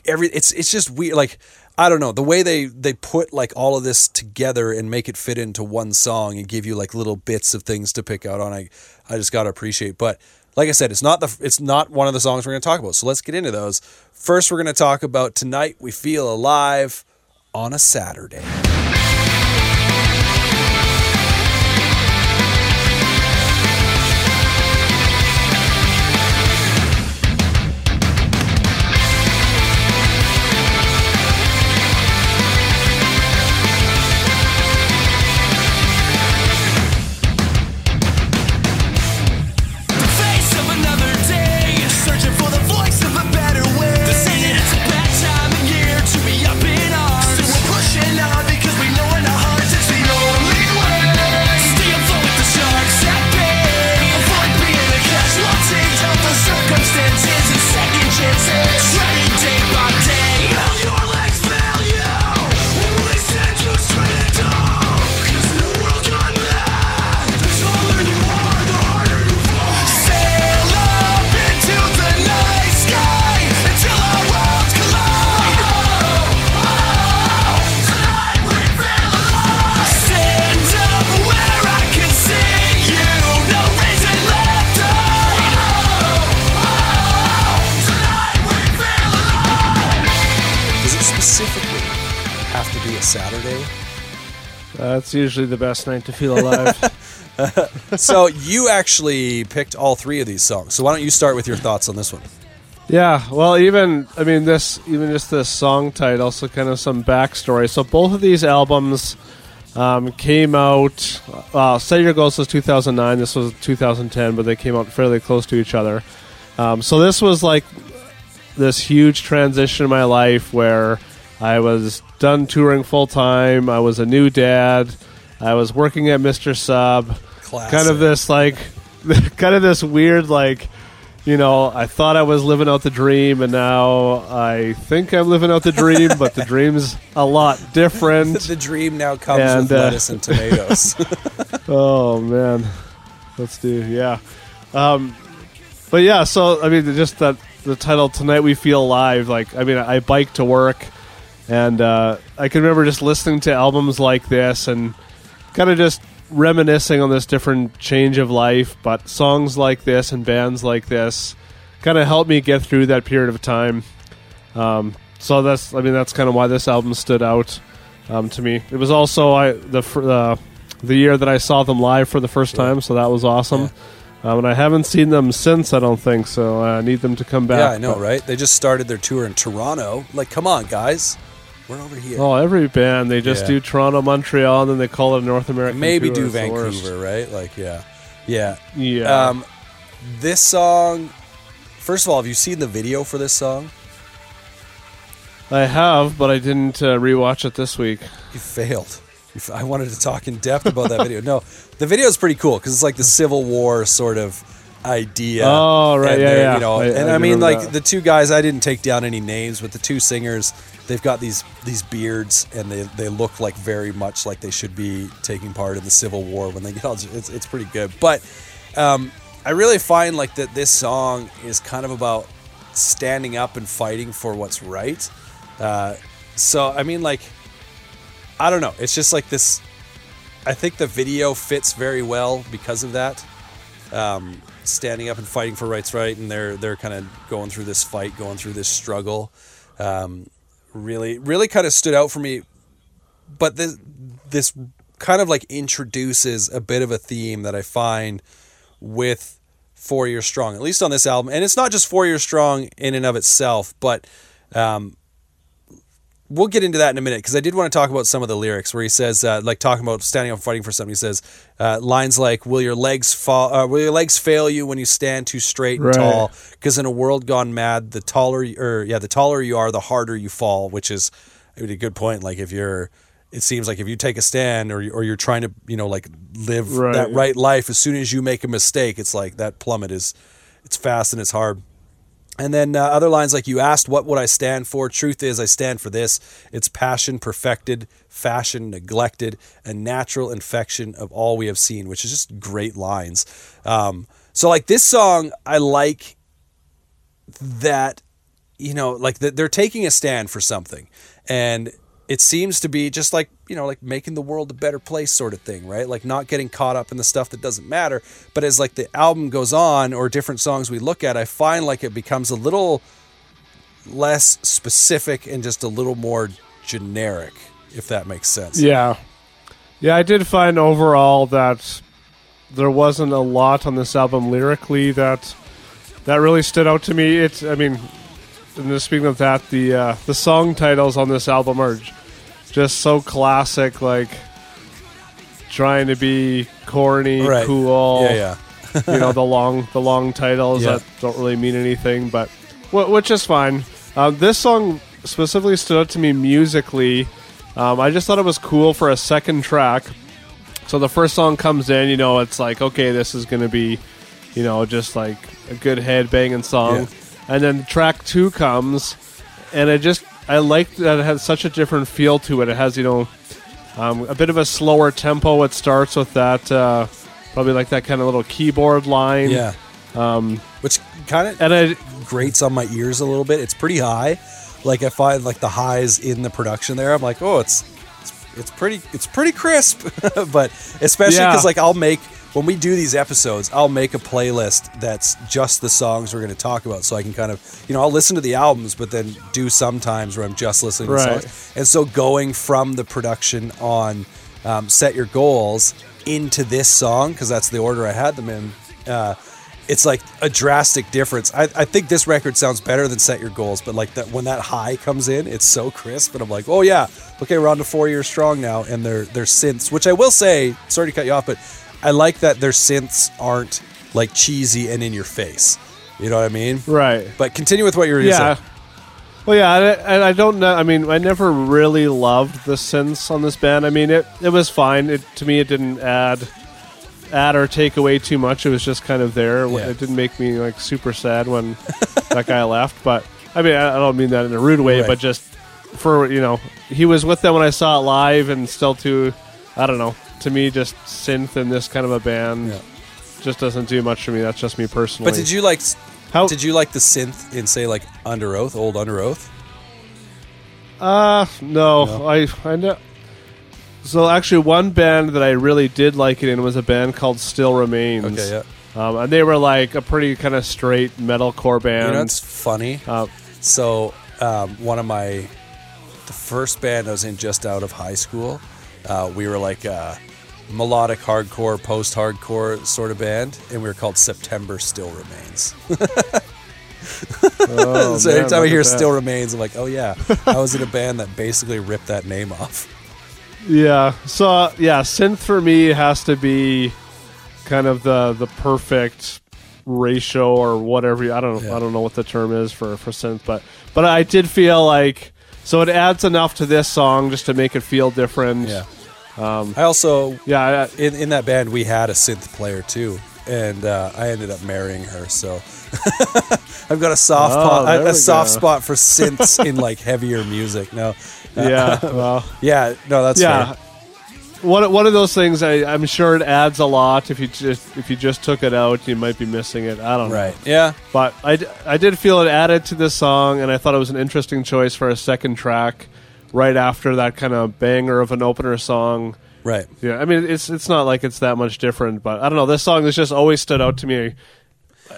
every it's it's just weird like I don't know the way they they put like all of this together and make it fit into one song and give you like little bits of things to pick out on. I I just gotta appreciate, but like I said, it's not the it's not one of the songs we're gonna talk about. So let's get into those. First, we're gonna talk about tonight. We feel alive on a Saturday. Usually the best night to feel alive. [LAUGHS] so you actually picked all three of these songs. So why don't you start with your thoughts on this one? Yeah, well, even I mean this, even just this song title, so kind of some backstory. So both of these albums um, came out. Uh, Set Your Goals was 2009. This was 2010, but they came out fairly close to each other. Um, so this was like this huge transition in my life where I was done touring full time. I was a new dad. I was working at Mr. Sub. Classic. Kind of this like, [LAUGHS] kind of this weird like you know, I thought I was living out the dream, and now I think I'm living out the dream, but the dream's a lot different. [LAUGHS] the dream now comes And, with uh, lettuce and tomatoes. [LAUGHS] oh man, let's do yeah. Um, but yeah, so I mean, just that the title tonight we feel alive. Like I mean, I bike to work, and uh, I can remember just listening to albums like this and kind of just reminiscing on this different change of life. But songs like this and bands like this kind of helped me get through that period of time. Um, so that's I mean that's kind of why this album stood out um, to me. It was also I the uh, the year that I saw them live for the first time, so that was awesome. Um, and I haven't seen them since. I don't think so. I need them to come back. yeah, I know, but- right? They just started their tour in Toronto. Like, come on, guys, we're over here. Oh, every band they just Yeah. do Toronto, Montreal, and then they call it a North American. Maybe tour. do It's. Vancouver, right? Like, yeah, yeah. Yeah. Um, this song. First of all, have you seen the video for this song? I have, but I didn't uh, rewatch it this week. You failed. I wanted to talk in depth about that video. No, the video is pretty cool because it's like the Civil War sort of idea. Oh, right, And yeah, yeah. You know, I- and I I, mean, like that. the two guys. I didn't take down any names, but the two singers, they've got these these beards, and they they look like very much like they should be taking part in the Civil War when they get all. It's it's pretty good, but um, I really find like that this song is kind of about standing up and fighting for what's right. Uh, so I mean, like, I don't know. It's just like this. I think the video fits very well because of that. Um, standing up and fighting for rights, right, and they're they're kind of going through this fight, going through this struggle. Um, really, really kind of stood out for me. But this this kind of like introduces a bit of a theme that I find with Four Years Strong, at least on this album. And it's not just Four Years Strong in and of itself, but um, we'll get into that in a minute because I did want to talk about some of the lyrics where he says, uh, like talking about standing up fighting for something. He says uh, lines like, "Will your legs fall? Uh, will your legs fail you when you stand too straight and Right. tall? Because in a world gone mad, the taller or yeah, the taller you are, the harder you fall." Which is I mean, a good point. Like if you're, it seems like if you take a stand or or you're trying to you know like live Right. that right life, as soon as you make a mistake, it's like that plummet is, it's fast and it's hard. And then uh, other lines like you asked, what would I stand for? Truth is, I stand for this. It's passion perfected, fashion neglected, a natural infection of all we have seen, which is just great lines. Um, so, like this song, I like that, you know, like that they're taking a stand for something. And it seems to be just like, you know, like making the world a better place sort of thing, right? Like not getting caught up in the stuff that doesn't matter. But as like the album goes on or different songs we look at, I find like it becomes a little less specific and just a little more generic, if that makes sense. Yeah, yeah. I did find overall that there wasn't a lot on this album lyrically that that really stood out to me. It's, I mean, and speaking of that, the uh, the song titles on this album are just so classic, like trying to be corny, Right. cool. Yeah, yeah. [LAUGHS] you know the long the long titles Yeah. that don't really mean anything, but wh- which is fine. Um, this song specifically stood out to me musically. Um, I just thought it was cool for a second track. So the first song comes in, you know, it's like okay, this is gonna be, you know, just like a good head banging song, Yeah. and then track two comes, and it just I like that it has such a different feel to it. It has you know um, a bit of a slower tempo. It starts with that uh, probably like that kind of little keyboard line. Yeah. Um, Which kind of And I, grates on my ears a little bit. It's pretty high. Like I find like the highs in the production there. I'm like, oh, it's it's, it's pretty it's pretty crisp. [LAUGHS] but especially Yeah. because like I'll make when we do these episodes, I'll make a playlist that's just the songs we're going to talk about, so I can kind of, you know, I'll listen to the albums, but then do sometimes where I'm just listening to Right. songs. And so going from the production on um, Set Your Goals into this song, because that's the order I had them in, uh, it's like a drastic difference. I, I think this record sounds better than Set Your Goals, but like that when that high comes in, it's so crisp, and I'm like, oh yeah, okay, we're on to four years strong now, and they're they're synths, which I will say, sorry to cut you off, but I like that their synths aren't like cheesy and in your face. You know what I mean? Right. But continue with what you were Yeah. gonna. Well, yeah, and I, don't know. I mean, I never really loved the synths on this band. I mean, it it was fine. It to me, it didn't add add or take away too much. It was just kind of there. Yeah. It didn't make me like super sad when [LAUGHS] that guy left. But I mean, I, I don't mean that in a rude way, Right. but just for you know, he was with them when I saw it live, and still to, I don't know. To me, just synth in this kind of a band Yeah. just doesn't do much for me. That's just me personally. But did you like? How- Did you like the synth in say like Underoath, old Underoath? Uh, no, No? I I know. So actually, one band that I really did like it in was a band called Still Remains. Okay, yeah. Um, and they were like a pretty kind of straight metalcore band. You know, it's funny. uh, So, um, one of my, the first band I was in just out of high school, uh, we were like a melodic hardcore, post hardcore sort of band, and we were called September Still Remains. oh, [LAUGHS] so man, every time I hear at that. Still Remains, I'm like, oh yeah, I was in a band that basically ripped that name off. Yeah. So uh, yeah, synth for me has to be kind of the the perfect ratio or whatever. I don't Yeah. I don't know what the term is for for synth, but but I did feel like so it adds enough to this song just to make it feel different. Yeah. I also Yeah. I, in in that band we had a synth player too, and uh, I ended up marrying her. So [LAUGHS] I've got a soft Oh, spot, a, a soft go. spot for synths in [LAUGHS] like heavier music. No, yeah. [LAUGHS] Well. yeah, no, that's yeah. fair. One, one of those things I, I'm sure it adds a lot. If you just if you just took it out, you might be missing it. I don't know. Right? Yeah, But I, I did feel it added to this song, and I thought it was an interesting choice for a second track right after that kind of banger of an opener song. right. Yeah, I mean it's it's not like it's that much different, but I don't know. This song has just always stood out to me.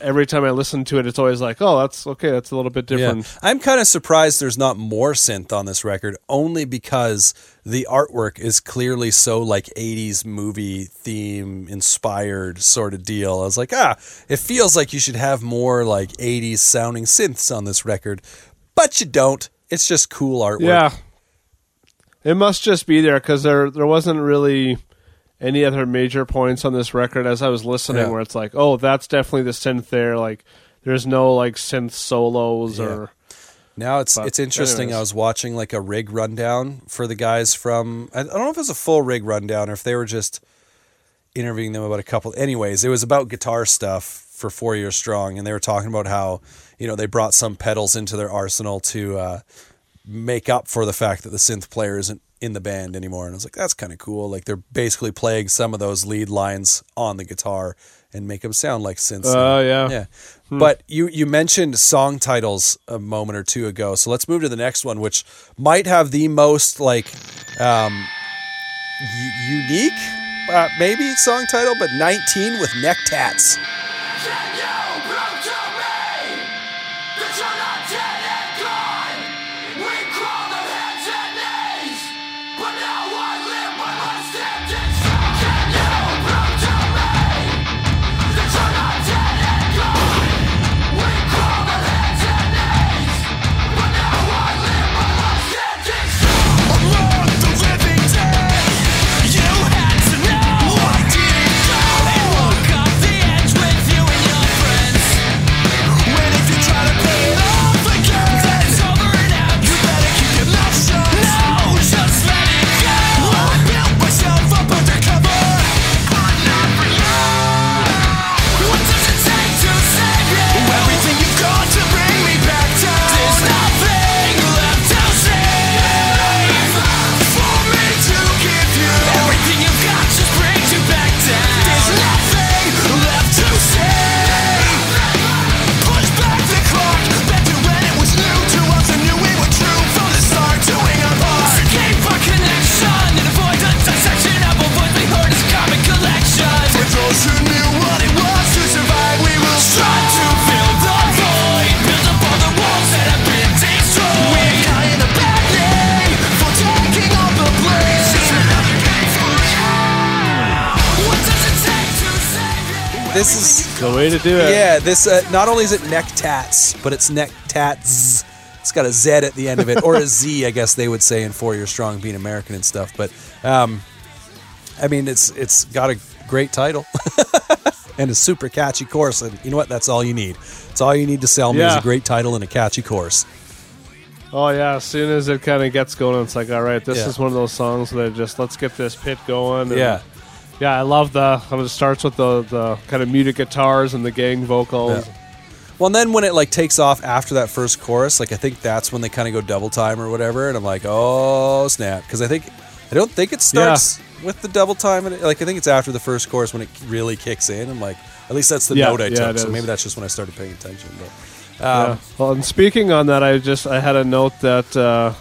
Every time I listen to it, it's always like, oh, that's okay. That's a little bit Yeah. different. I'm kind of surprised there's not more synth on this record, only because the artwork is clearly so like 80s movie theme inspired sort of deal. I was like, ah, it feels like you should have more like 80s sounding synths on this record, but you don't. It's just cool artwork. Yeah, it must just be there because there there wasn't really any other major points on this record as I was listening Yeah. where it's like, oh, that's definitely the synth there. Like, there's no like synth solos Yeah. or Now it's But it's interesting. anyways. I was watching like a rig rundown for the guys from I I don't know if it was a full rig rundown or if they were just interviewing them about a couple. Anyways, it was about guitar stuff for Four Years Strong, and they were talking about how you know they brought some pedals into their arsenal to uh, make up for the fact that the synth player isn't in the band anymore. And I was like, that's kind of cool. Like they're basically playing some of those lead lines on the guitar and make them sound like synths. Oh, yeah. yeah. But you you mentioned song titles a moment or two ago, so let's move to the next one, which might have the most like um, u- unique, uh, maybe song title, but 19 with neck tats. Way to do it. yeah. This uh, not only is it neck tats, but it's neck tats. It's got a Z at the end of it, or a Z, I guess they would say in Four Year Strong, being American and stuff. But um, I mean, it's it's got a great title [LAUGHS] and a super catchy course. and you know what? That's all you need. It's all you need to sell me is a great title and a catchy course. Oh yeah, as soon as it kind of gets going, it's like, all right, this Yeah. is one of those songs that just let's get this pit going. and- Yeah. Yeah, I love the. How it starts with the the kind of muted guitars and the gang vocals. Yeah. Well, and then when it like takes off after that first chorus, like I think that's when they kind of go double time or whatever, and I'm like, oh snap, because I think I don't think it starts with the double time, and it, like I think it's after the first chorus when it really kicks in. I'm like, at least that's the Yeah, note I yeah, took, so is. maybe that's just when I started paying attention. But um, Yeah. Well, and speaking on that, I just I had a note that uh,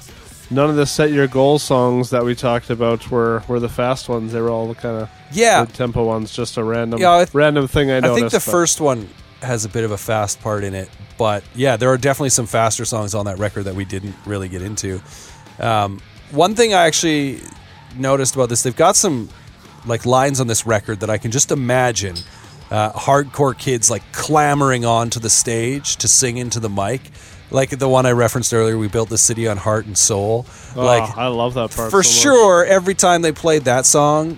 none of the set your goal songs that we talked about were were the fast ones. They were all the kind of yeah, good tempo ones. Just a random Yeah, th- random thing I noticed. I think the but- first one has a bit of a fast part in it, but yeah, there are definitely some faster songs on that record that we didn't really get into. Um, one thing I actually noticed about this, they've got some like lines on this record that I can just imagine uh, hardcore kids like clamoring onto the stage to sing into the mic. Like the one I referenced earlier, we built the city on heart and soul. Oh, like I love that part for so much. sure every time they played that song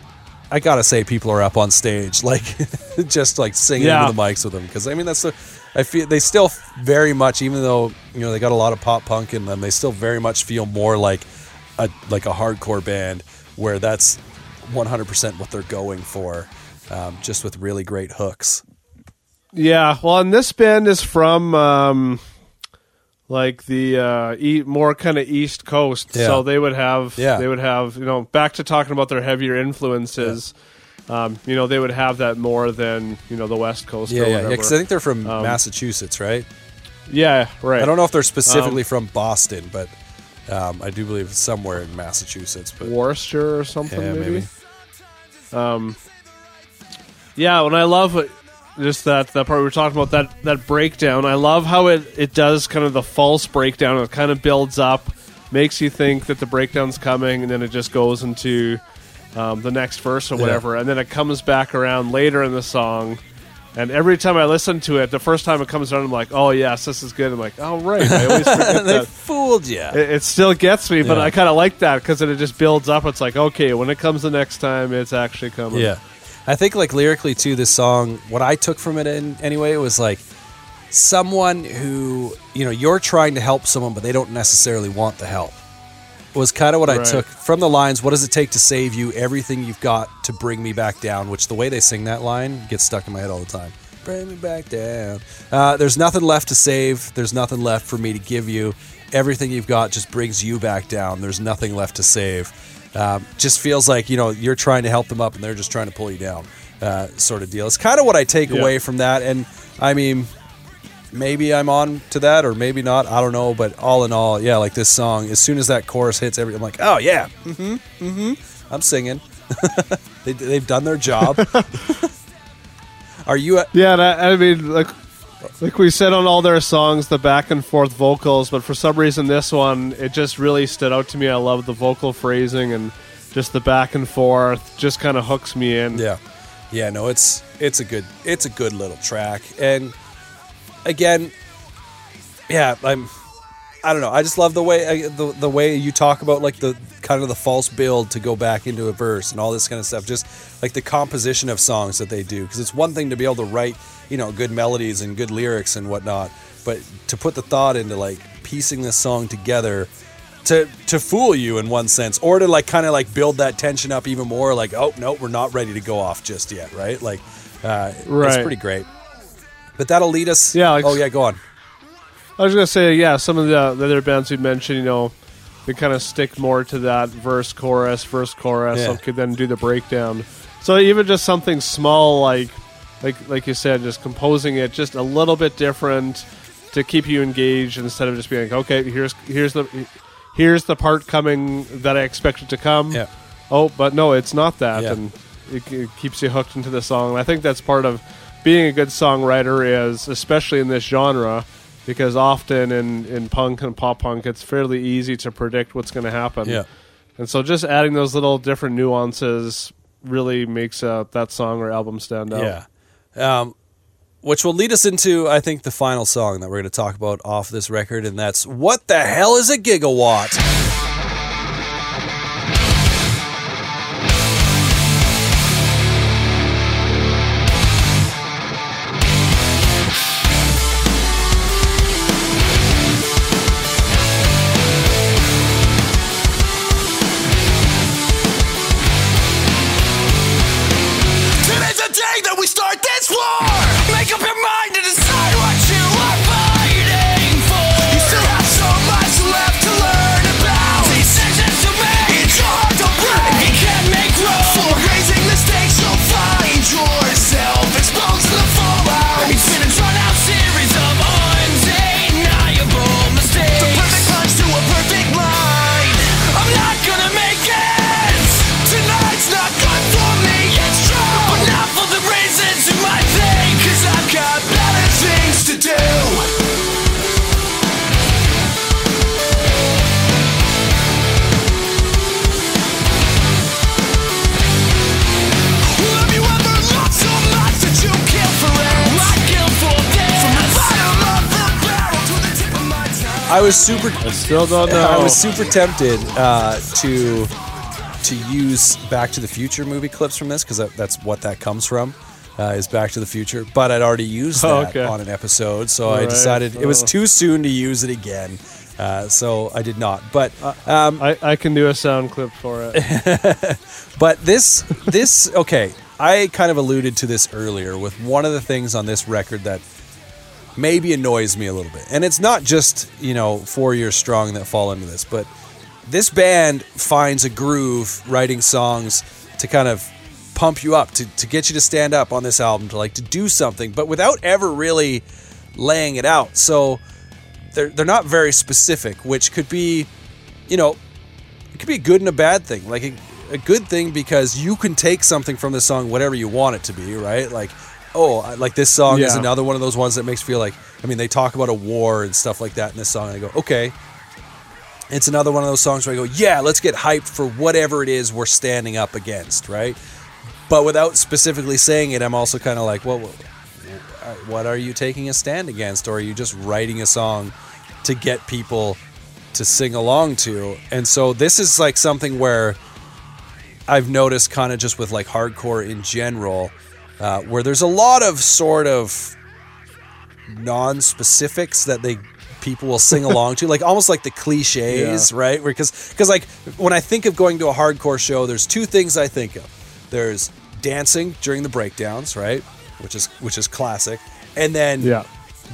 i gotta say people are up on stage [LAUGHS] like just like singing Yeah. into the mics with them because i mean that's the i feel they still very much even though you know they got a lot of pop punk in them they still very much feel more like a like a hardcore band where that's 100% what they're going for um, just with really great hooks Yeah, well, and this band is from um, like the uh, e- more kind of East Coast, Yeah. so they would have Yeah. they would have you know back to talking about their heavier influences. Um, you know, they would have that more than you know the West Coast. yeah or yeah yeah because i think they're from Um, massachusetts right yeah, right. i don't know if they're specifically Um, from boston but um, i do believe it's somewhere in massachusetts but Worcester or something. Yeah, maybe. maybe. Yeah, when I love it, just that that part we were talking about that that breakdown. I love how it it does kind of the false breakdown. It kind of builds up, makes you think that the breakdown's coming, and then it just goes into um, the next verse or whatever, and then it comes back around later in the song. And every time I listen to it, the first time it comes around, I'm like, "Oh yes, this is good." I'm like, "Oh right." I always [LAUGHS] forget they that. fooled you. It, it still gets me, but Yeah. I kind of like that because it just builds up. It's like, okay, when it comes the next time, it's actually coming. Yeah. I think like lyrically too, this song, what I took from it in anyway, it was like someone who, you know, you're trying to help someone, but they don't necessarily want the help. Was kind of what I took from the lines. What does it take to save you? Everything you've got to bring me back down. Which the way they sing that line gets stuck in my head all the time. Bring me back down. Uh, there's nothing left to save. There's nothing left for me to give you. Everything you've got just brings you back down. There's nothing left to save. Um, just feels like you know you're trying to help them up and they're just trying to pull you down, uh, sort of deal. It's kind of what I take Yeah. away from that. And I mean, maybe I'm on to that or maybe not. I don't know. But all in all, yeah, like this song, as soon as that chorus hits, every I'm like, oh yeah, mm-hmm, mm-hmm. I'm singing. [LAUGHS] they, they've done their job. [LAUGHS] Are you? At, Yeah, I, I mean, like, like we said on all their songs, the back and forth vocals, but for some reason, this one it just really stood out to me. I love the vocal phrasing and just the back and forth, just kind of hooks me in. Yeah, yeah. No, it's it's a good it's a good little track, and again, yeah, I'm. I don't know. I just love the way I, the the way you talk about like the kind of the false build to go back into a verse and all this kind of stuff. Just like the composition of songs that they do, because it's one thing to be able to write, you know, good melodies and good lyrics and whatnot, but to put the thought into like piecing this song together to to fool you in one sense, or to like kind of like build that tension up even more. Like, oh no, we're not ready to go off just yet, right? Like, uh, it's pretty great. But that'll lead us. Yeah, like- oh yeah, go on. I was gonna say, yeah, some of the, the other bands we mentioned, you know, they kind of stick more to that verse, chorus, verse, chorus. Yeah. Okay, then do the breakdown. So even just something small, like, like, like you said, just composing it just a little bit different to keep you engaged instead of just being like, okay, here's here's the here's the part coming that I expected to come. Yeah. Oh, but no, it's not that, Yeah. and it, it keeps you hooked into the song. And I think that's part of being a good songwriter is, especially in this genre, because often in, in punk and pop punk, it's fairly easy to predict what's going to happen. Yeah. And so just adding those little different nuances really makes uh, that song or album stand out. Yeah. Um, which will lead us into, I think, the final song that we're going to talk about off this record, and that's What the Hell is a Gigawatt? I was super. I still don't know. I was super tempted uh, to to use Back to the Future movie clips from this because that, that's what that comes from. Uh, is Back to the Future, but I'd already used Oh, that okay. on an episode, so I Right, decided it was oh. too soon to use it again. Uh, so I did not. But um, I, I can do a sound clip for it. [LAUGHS] But this, this, okay, I kind of alluded to this earlier with one of the things on this record that maybe annoys me a little bit. And it's not just, you know, four years strong that fall into this, but this band finds a groove writing songs to kind of pump you up, to, to get you to stand up on this album, to like to do something, but without ever really laying it out. So they're, they're not very specific, which could be, you know, it could be a good and a bad thing. Like a, a good thing because you can take something from the song, whatever you want it to be, right? Like, oh, like this song is another one of those ones that makes feel like, I mean, they talk about a war and stuff like that in this song, and I go, okay. It's another one of those songs where I go, yeah, let's get hyped for whatever it is we're standing up against, right? But without specifically saying it, I'm also kind of like, well, uh, what are you taking a stand against? Or are you just writing a song to get people to sing along to? And so this is like something where I've noticed kind of just with like hardcore in general, uh, where there's a lot of sort of non-specifics that they people will sing along to, like almost like the cliches, right? Because because like when I think of going to a hardcore show, there's two things I think of. There's dancing during the breakdowns, right? Which is which is classic, and then Yeah.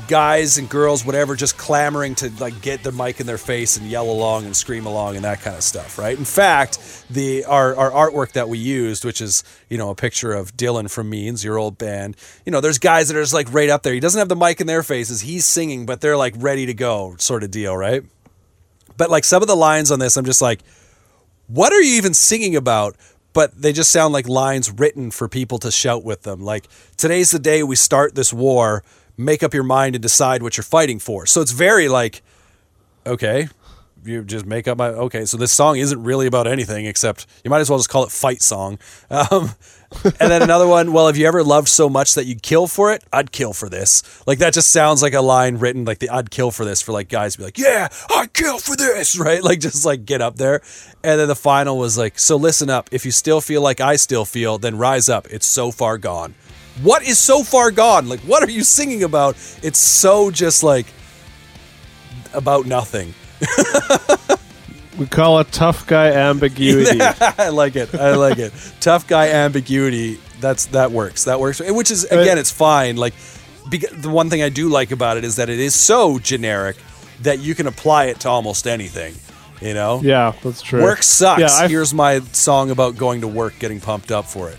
Guys and girls, whatever, just clamoring to like get the mic in their face and yell along and scream along and that kind of stuff, right? In fact, the our, our artwork that we used, which is you know a picture of Dylan from Means, your old band, you know, there's guys that are just like right up there. He doesn't have the mic in their faces, he's singing, but they're like ready to go, sort of deal, right? But like some of the lines on this, I'm just like, what are you even singing about? But they just sound like lines written for people to shout with them. Like, today's the day we start this war. Make up your mind and decide what you're fighting for. So it's very like, okay, you just make up my, okay, so this song isn't really about anything except you might as well just call it Fight Song. Um, [LAUGHS] and then another one, well, have you ever loved so much that you'd kill for it? I'd kill for this. Like, that just sounds like a line written, like the I'd kill for this for like guys be like, yeah, I'd kill for this, [LAUGHS] right? Like, just like get up there. And then the final was like, so listen up. If you still feel like I still feel, then rise up. It's so far gone. What is so far gone? Like, what are you singing about? It's so just like about nothing. [LAUGHS] We call it tough guy ambiguity. [LAUGHS] I like it. I like it. Tough guy ambiguity. That's that works. That works. Which is again, it's fine. Like beca- the one thing I do like about it is that it is so generic that you can apply it to almost anything. You know. yeah, that's true. Work sucks. Yeah, Here's my song about going to work, getting pumped up for it.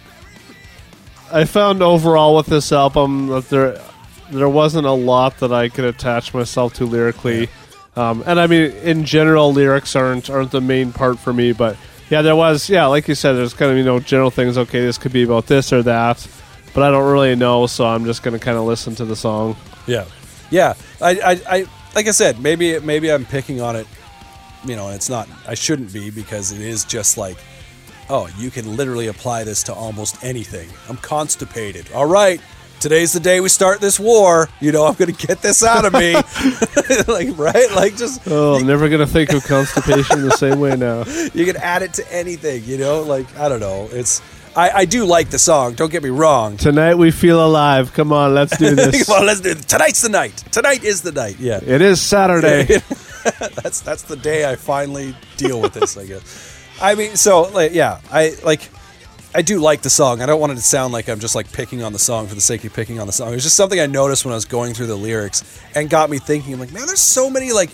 I found overall with this album that there there wasn't a lot that I could attach myself to lyrically. Um, and I mean, in general, lyrics aren't aren't the main part for me. But yeah, there was yeah, like you said, there's kind of you know general things. Okay, this could be about this or that, but I don't really know, so I'm just gonna kind of listen to the song. Yeah, yeah. I, I, I, like I said, maybe, maybe I'm picking on it. You know, it's not. I shouldn't be because it is just like, oh, you can literally apply this to almost anything. I'm constipated. All right, today's the day we start this war. You know, I'm going to get this out of me. [LAUGHS] [LAUGHS] like, right? Like, just Oh, I'm never gonna think of constipation the same way now. [LAUGHS] you can add it to anything. You know, like I don't know. It's I, I do like the song. Don't get me wrong. Tonight we feel alive. Come on, let's do this. Come on, let's do it. Tonight's the night. Tonight is the night. Yeah. It is Saturday. that's that's the day I finally deal with this. I guess. I mean, so like, yeah, I like. I do like the song. I don't want it to sound like I'm just like picking on the song for the sake of picking on the song. It was just something I noticed when I was going through the lyrics and got me thinking. I'm like, man, there's so many like,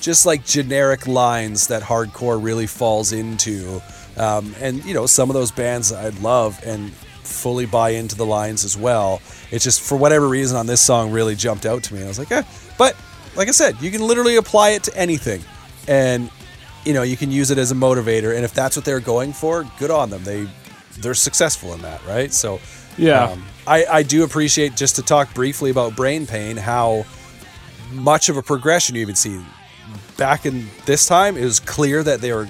just like generic lines that hardcore really falls into. Um, and you know, some of those bands I love and fully buy into the lines as well. It's just for whatever reason on this song really jumped out to me. I was like, eh. But like I said, you can literally apply it to anything, and you know you can use it as a motivator. And if that's what they're going for, good on them. They they're successful in that, right? So Yeah. um, I I do appreciate just to talk briefly about brain pain how much of a progression you even see back in this time. It was clear that they were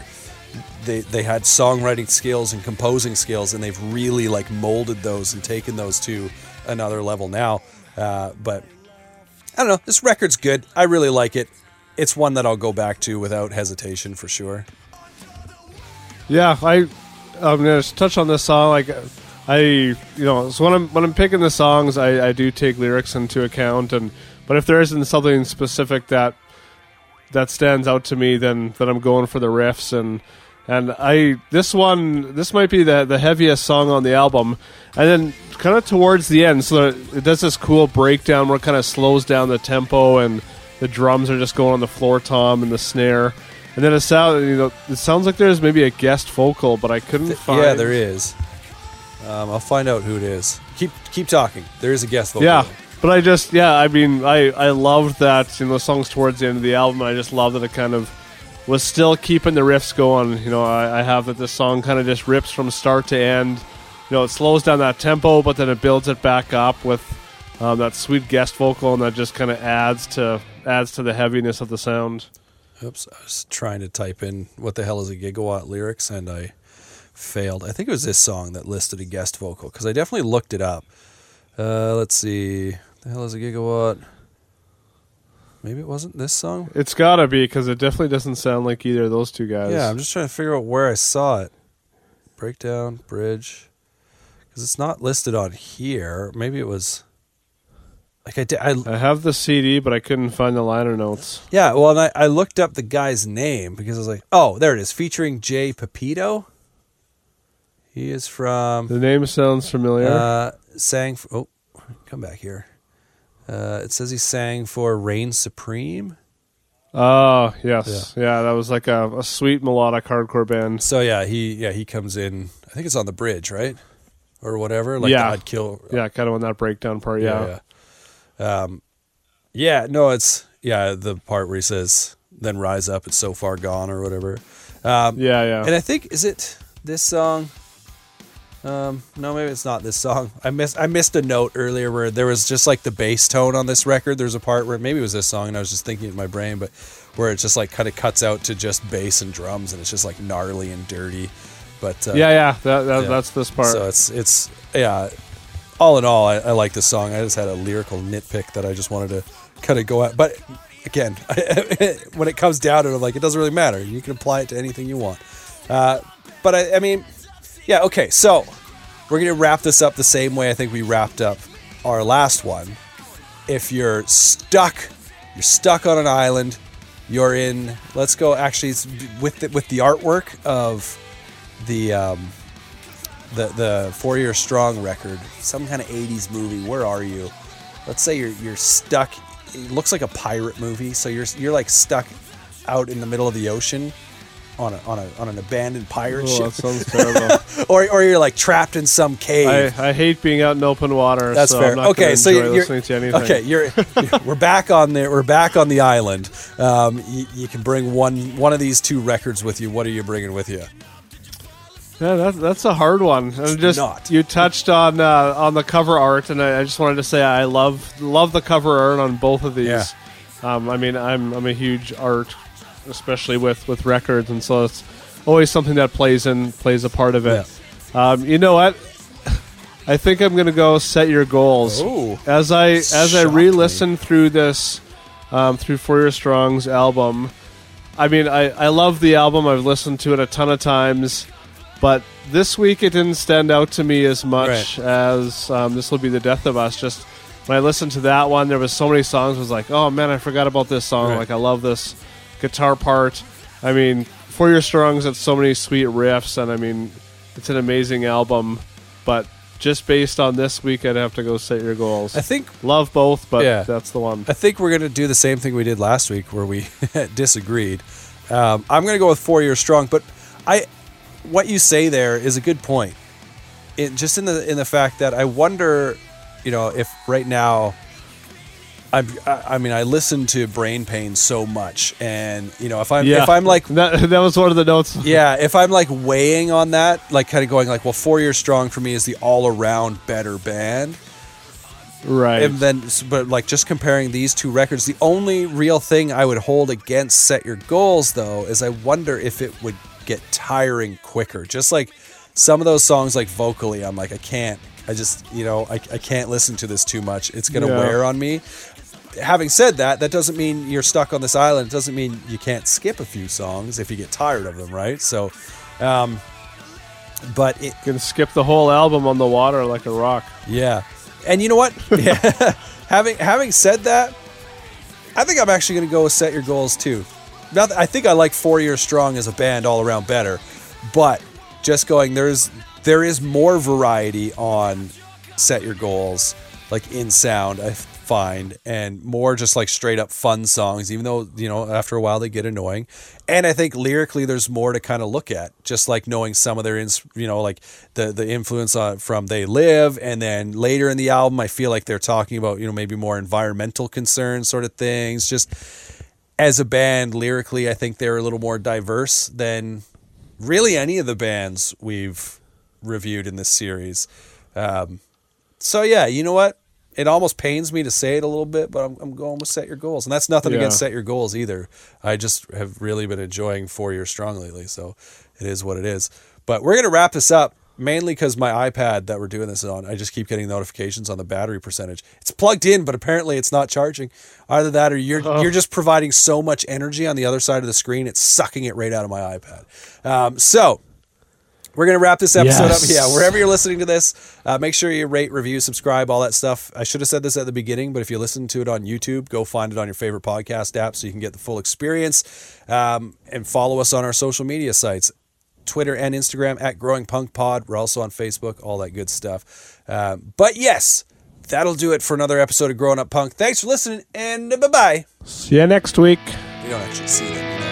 they they had songwriting skills and composing skills, and they've really like molded those and taken those to another level now. Uh, but I don't know. This record's good. I really like it. It's one that I'll go back to without hesitation for sure. Yeah, I I'm gonna touch on this song. Like, I you know, so when I'm when I'm picking the songs, I, I do take lyrics into account, and but if there isn't something specific that that stands out to me, then then I'm going for the riffs and and I this one this might be the the heaviest song on the album, and then kind of towards the end, so it does this cool breakdown where it kind of slows down the tempo and the drums are just going on the floor tom and the snare. And then it sounds, you know, it sounds like there's maybe a guest vocal, but I couldn't find. Yeah, there is. Um, I'll find out who it is. Keep keep talking. There is a guest vocal. Yeah, but I just, yeah, I mean, I I loved that. You know, the songs towards the end of the album. I just love that it kind of was still keeping the riffs going. You know, I, I have that this song kind of just rips from start to end. You know, it slows down that tempo, but then it builds it back up with um, that sweet guest vocal, and that just kind of adds to adds to the heaviness of the sound. Oops, I was trying to type in what the hell is a gigawatt lyrics and I failed. I think it was this song that listed a guest vocal because I definitely looked it up. Uh, let's see. The hell is a gigawatt? Maybe it wasn't this song. It's gotta be because it definitely doesn't sound like either of those two guys. Yeah, I'm just trying to figure out where I saw it. Breakdown, bridge. Because it's not listed on here. Maybe it was. Like I did. I, I have the CD, but I couldn't find the liner notes. yeah, well, and I, I looked up the guy's name because I was like, oh, there it is. Featuring Jay Pepito. He is from. The name sounds familiar. Uh, sang. For, oh, come back here. Uh, it says he sang for Reign Supreme. Oh yes, yeah. that was like a, a sweet melodic hardcore band. So yeah, he yeah he comes in. I think it's on the bridge, right, or whatever. Like Yeah. I'd kill. Yeah, kind of on that breakdown part. Yeah, yeah, yeah. Um, yeah. No, it's yeah the part where he says, "Then rise up, it's so far gone," or whatever. Um, yeah, yeah. And I think is it this song? Um, no, maybe it's not this song. I missed I missed a note earlier where there was just like the bass tone on this record. There's a part where maybe it was this song, and I was just thinking it in my brain, but where it just like kind of cuts out to just bass and drums, and it's just like gnarly and dirty. But uh, yeah, yeah. That, that yeah. that's this part. So it's it's yeah. All in all, I, I like the song. I just had a lyrical nitpick that I just wanted to kind of go at. But again, [LAUGHS] when it comes down to it, like, it doesn't really matter. You can apply it to anything you want. Uh, but I, I mean, yeah, okay. So we're gonna wrap this up the same way I think we wrapped up our last one. If you're stuck, you're stuck on an island. You're in. Let's go. Actually, with the, with the artwork of the um, the the Four Year Strong record, some kind of '80s movie. Where are you? Let's say you're you're stuck. It looks like a pirate movie. So you're you're like stuck out in the middle of the ocean on a on a on an abandoned pirate oh, that ship, sounds terrible. [LAUGHS] or or you're like trapped in some cave. I, I hate being out in open water. That's so fair. I'm not okay, so you're, listening to anything. okay. You're, you're- [LAUGHS] we're back on there. We're back on the island. Um, you, you can bring one one of these two records with you. What are you bringing with you? Yeah, that, that's a hard one. And just not. you touched on uh, on the cover art, and I, I just wanted to say I love love the cover art on both of these. Yeah. Um, I mean, I'm I'm a huge art, especially with with records, and so it's always something that plays in plays a part of it. Um, you know what? I think I'm gonna go set your goals. Ooh. As I as I re-listen through this, um, through Four Year Strong's album, I mean, I I love the album. I've listened to it a ton of times, but this week it didn't stand out to me as much as um, this will be the death of us. Just when I listened to that one, there was so many songs. I was like, oh man, I forgot about this song. Right. Like I love this guitar part. I mean, Four Year Strong's so many sweet riffs, and I mean, it's an amazing album. But just based on this week, I'd have to go set your goals. I think Love both, but Yeah. that's the one. I think we're going to do the same thing we did last week where we [LAUGHS] disagreed. Um, I'm going to go with four years strong, but I, what you say there is a good point. It, just in the in the fact that I wonder, you know, if right now, I, I mean, I listen to Brain Pain so much, and you know, if I'm yeah, if I'm like that, that was one of the notes. [LAUGHS] yeah, if I'm like weighing on that, like kind of going like, well, Four Years Strong for me is the all around better band. right. And then, but like just comparing these two records, the only real thing I would hold against Set Your Goals, though, is I wonder if it would get tiring quicker. Just like some of those songs, like vocally, I'm like, I can't, I just, you know, I, I can't listen to this too much. It's going to Yeah. wear on me. Having said that, that doesn't mean you're stuck on this island. It doesn't mean you can't skip a few songs if you get tired of them, right? So, um, but it, Gonna skip the whole album on the water like a rock. yeah. And you know what? [LAUGHS] [LAUGHS] Having having said that, I think I'm actually going to go with set your goals too. I think I like 4 Years Strong as a band all around better, but just going there's there is more variety on set your goals like in sound I find and more just like straight up fun songs even though you know after a while they get annoying. And I think lyrically there's more to kind of look at just like knowing some of their ins you know like the the influence on from they live and then later in the album I feel like they're talking about you know maybe more environmental concerns sort of things just as a band lyrically I think they're a little more diverse than really any of the bands we've reviewed in this series. Um, so yeah, you know what? It almost pains me to say it a little bit, but I'm, I'm going with set your goals, and that's nothing Yeah. against set your goals either. I just have really been enjoying four years strong lately, so it is what it is. But we're gonna wrap this up mainly because my iPad that we're doing this on, I just keep getting notifications on the battery percentage. It's plugged in, but apparently it's not charging. Either that, or you're you're just providing so much energy on the other side of the screen, it's sucking it right out of my iPad. Um, so we're gonna wrap this episode Yes. up. Yeah, wherever you're listening to this, uh, make sure you rate, review, subscribe, all that stuff. I should have said this at the beginning, but if you listen to it on YouTube, go find it on your favorite podcast app so you can get the full experience. Um, and follow us on our social media sites. Twitter and Instagram at Growing Punk Pod. We're also on Facebook, all that good stuff. Um, but yes, that'll do it for another episode of Growing Up Punk. Thanks for listening, and bye bye. See you next week. We don't actually see them.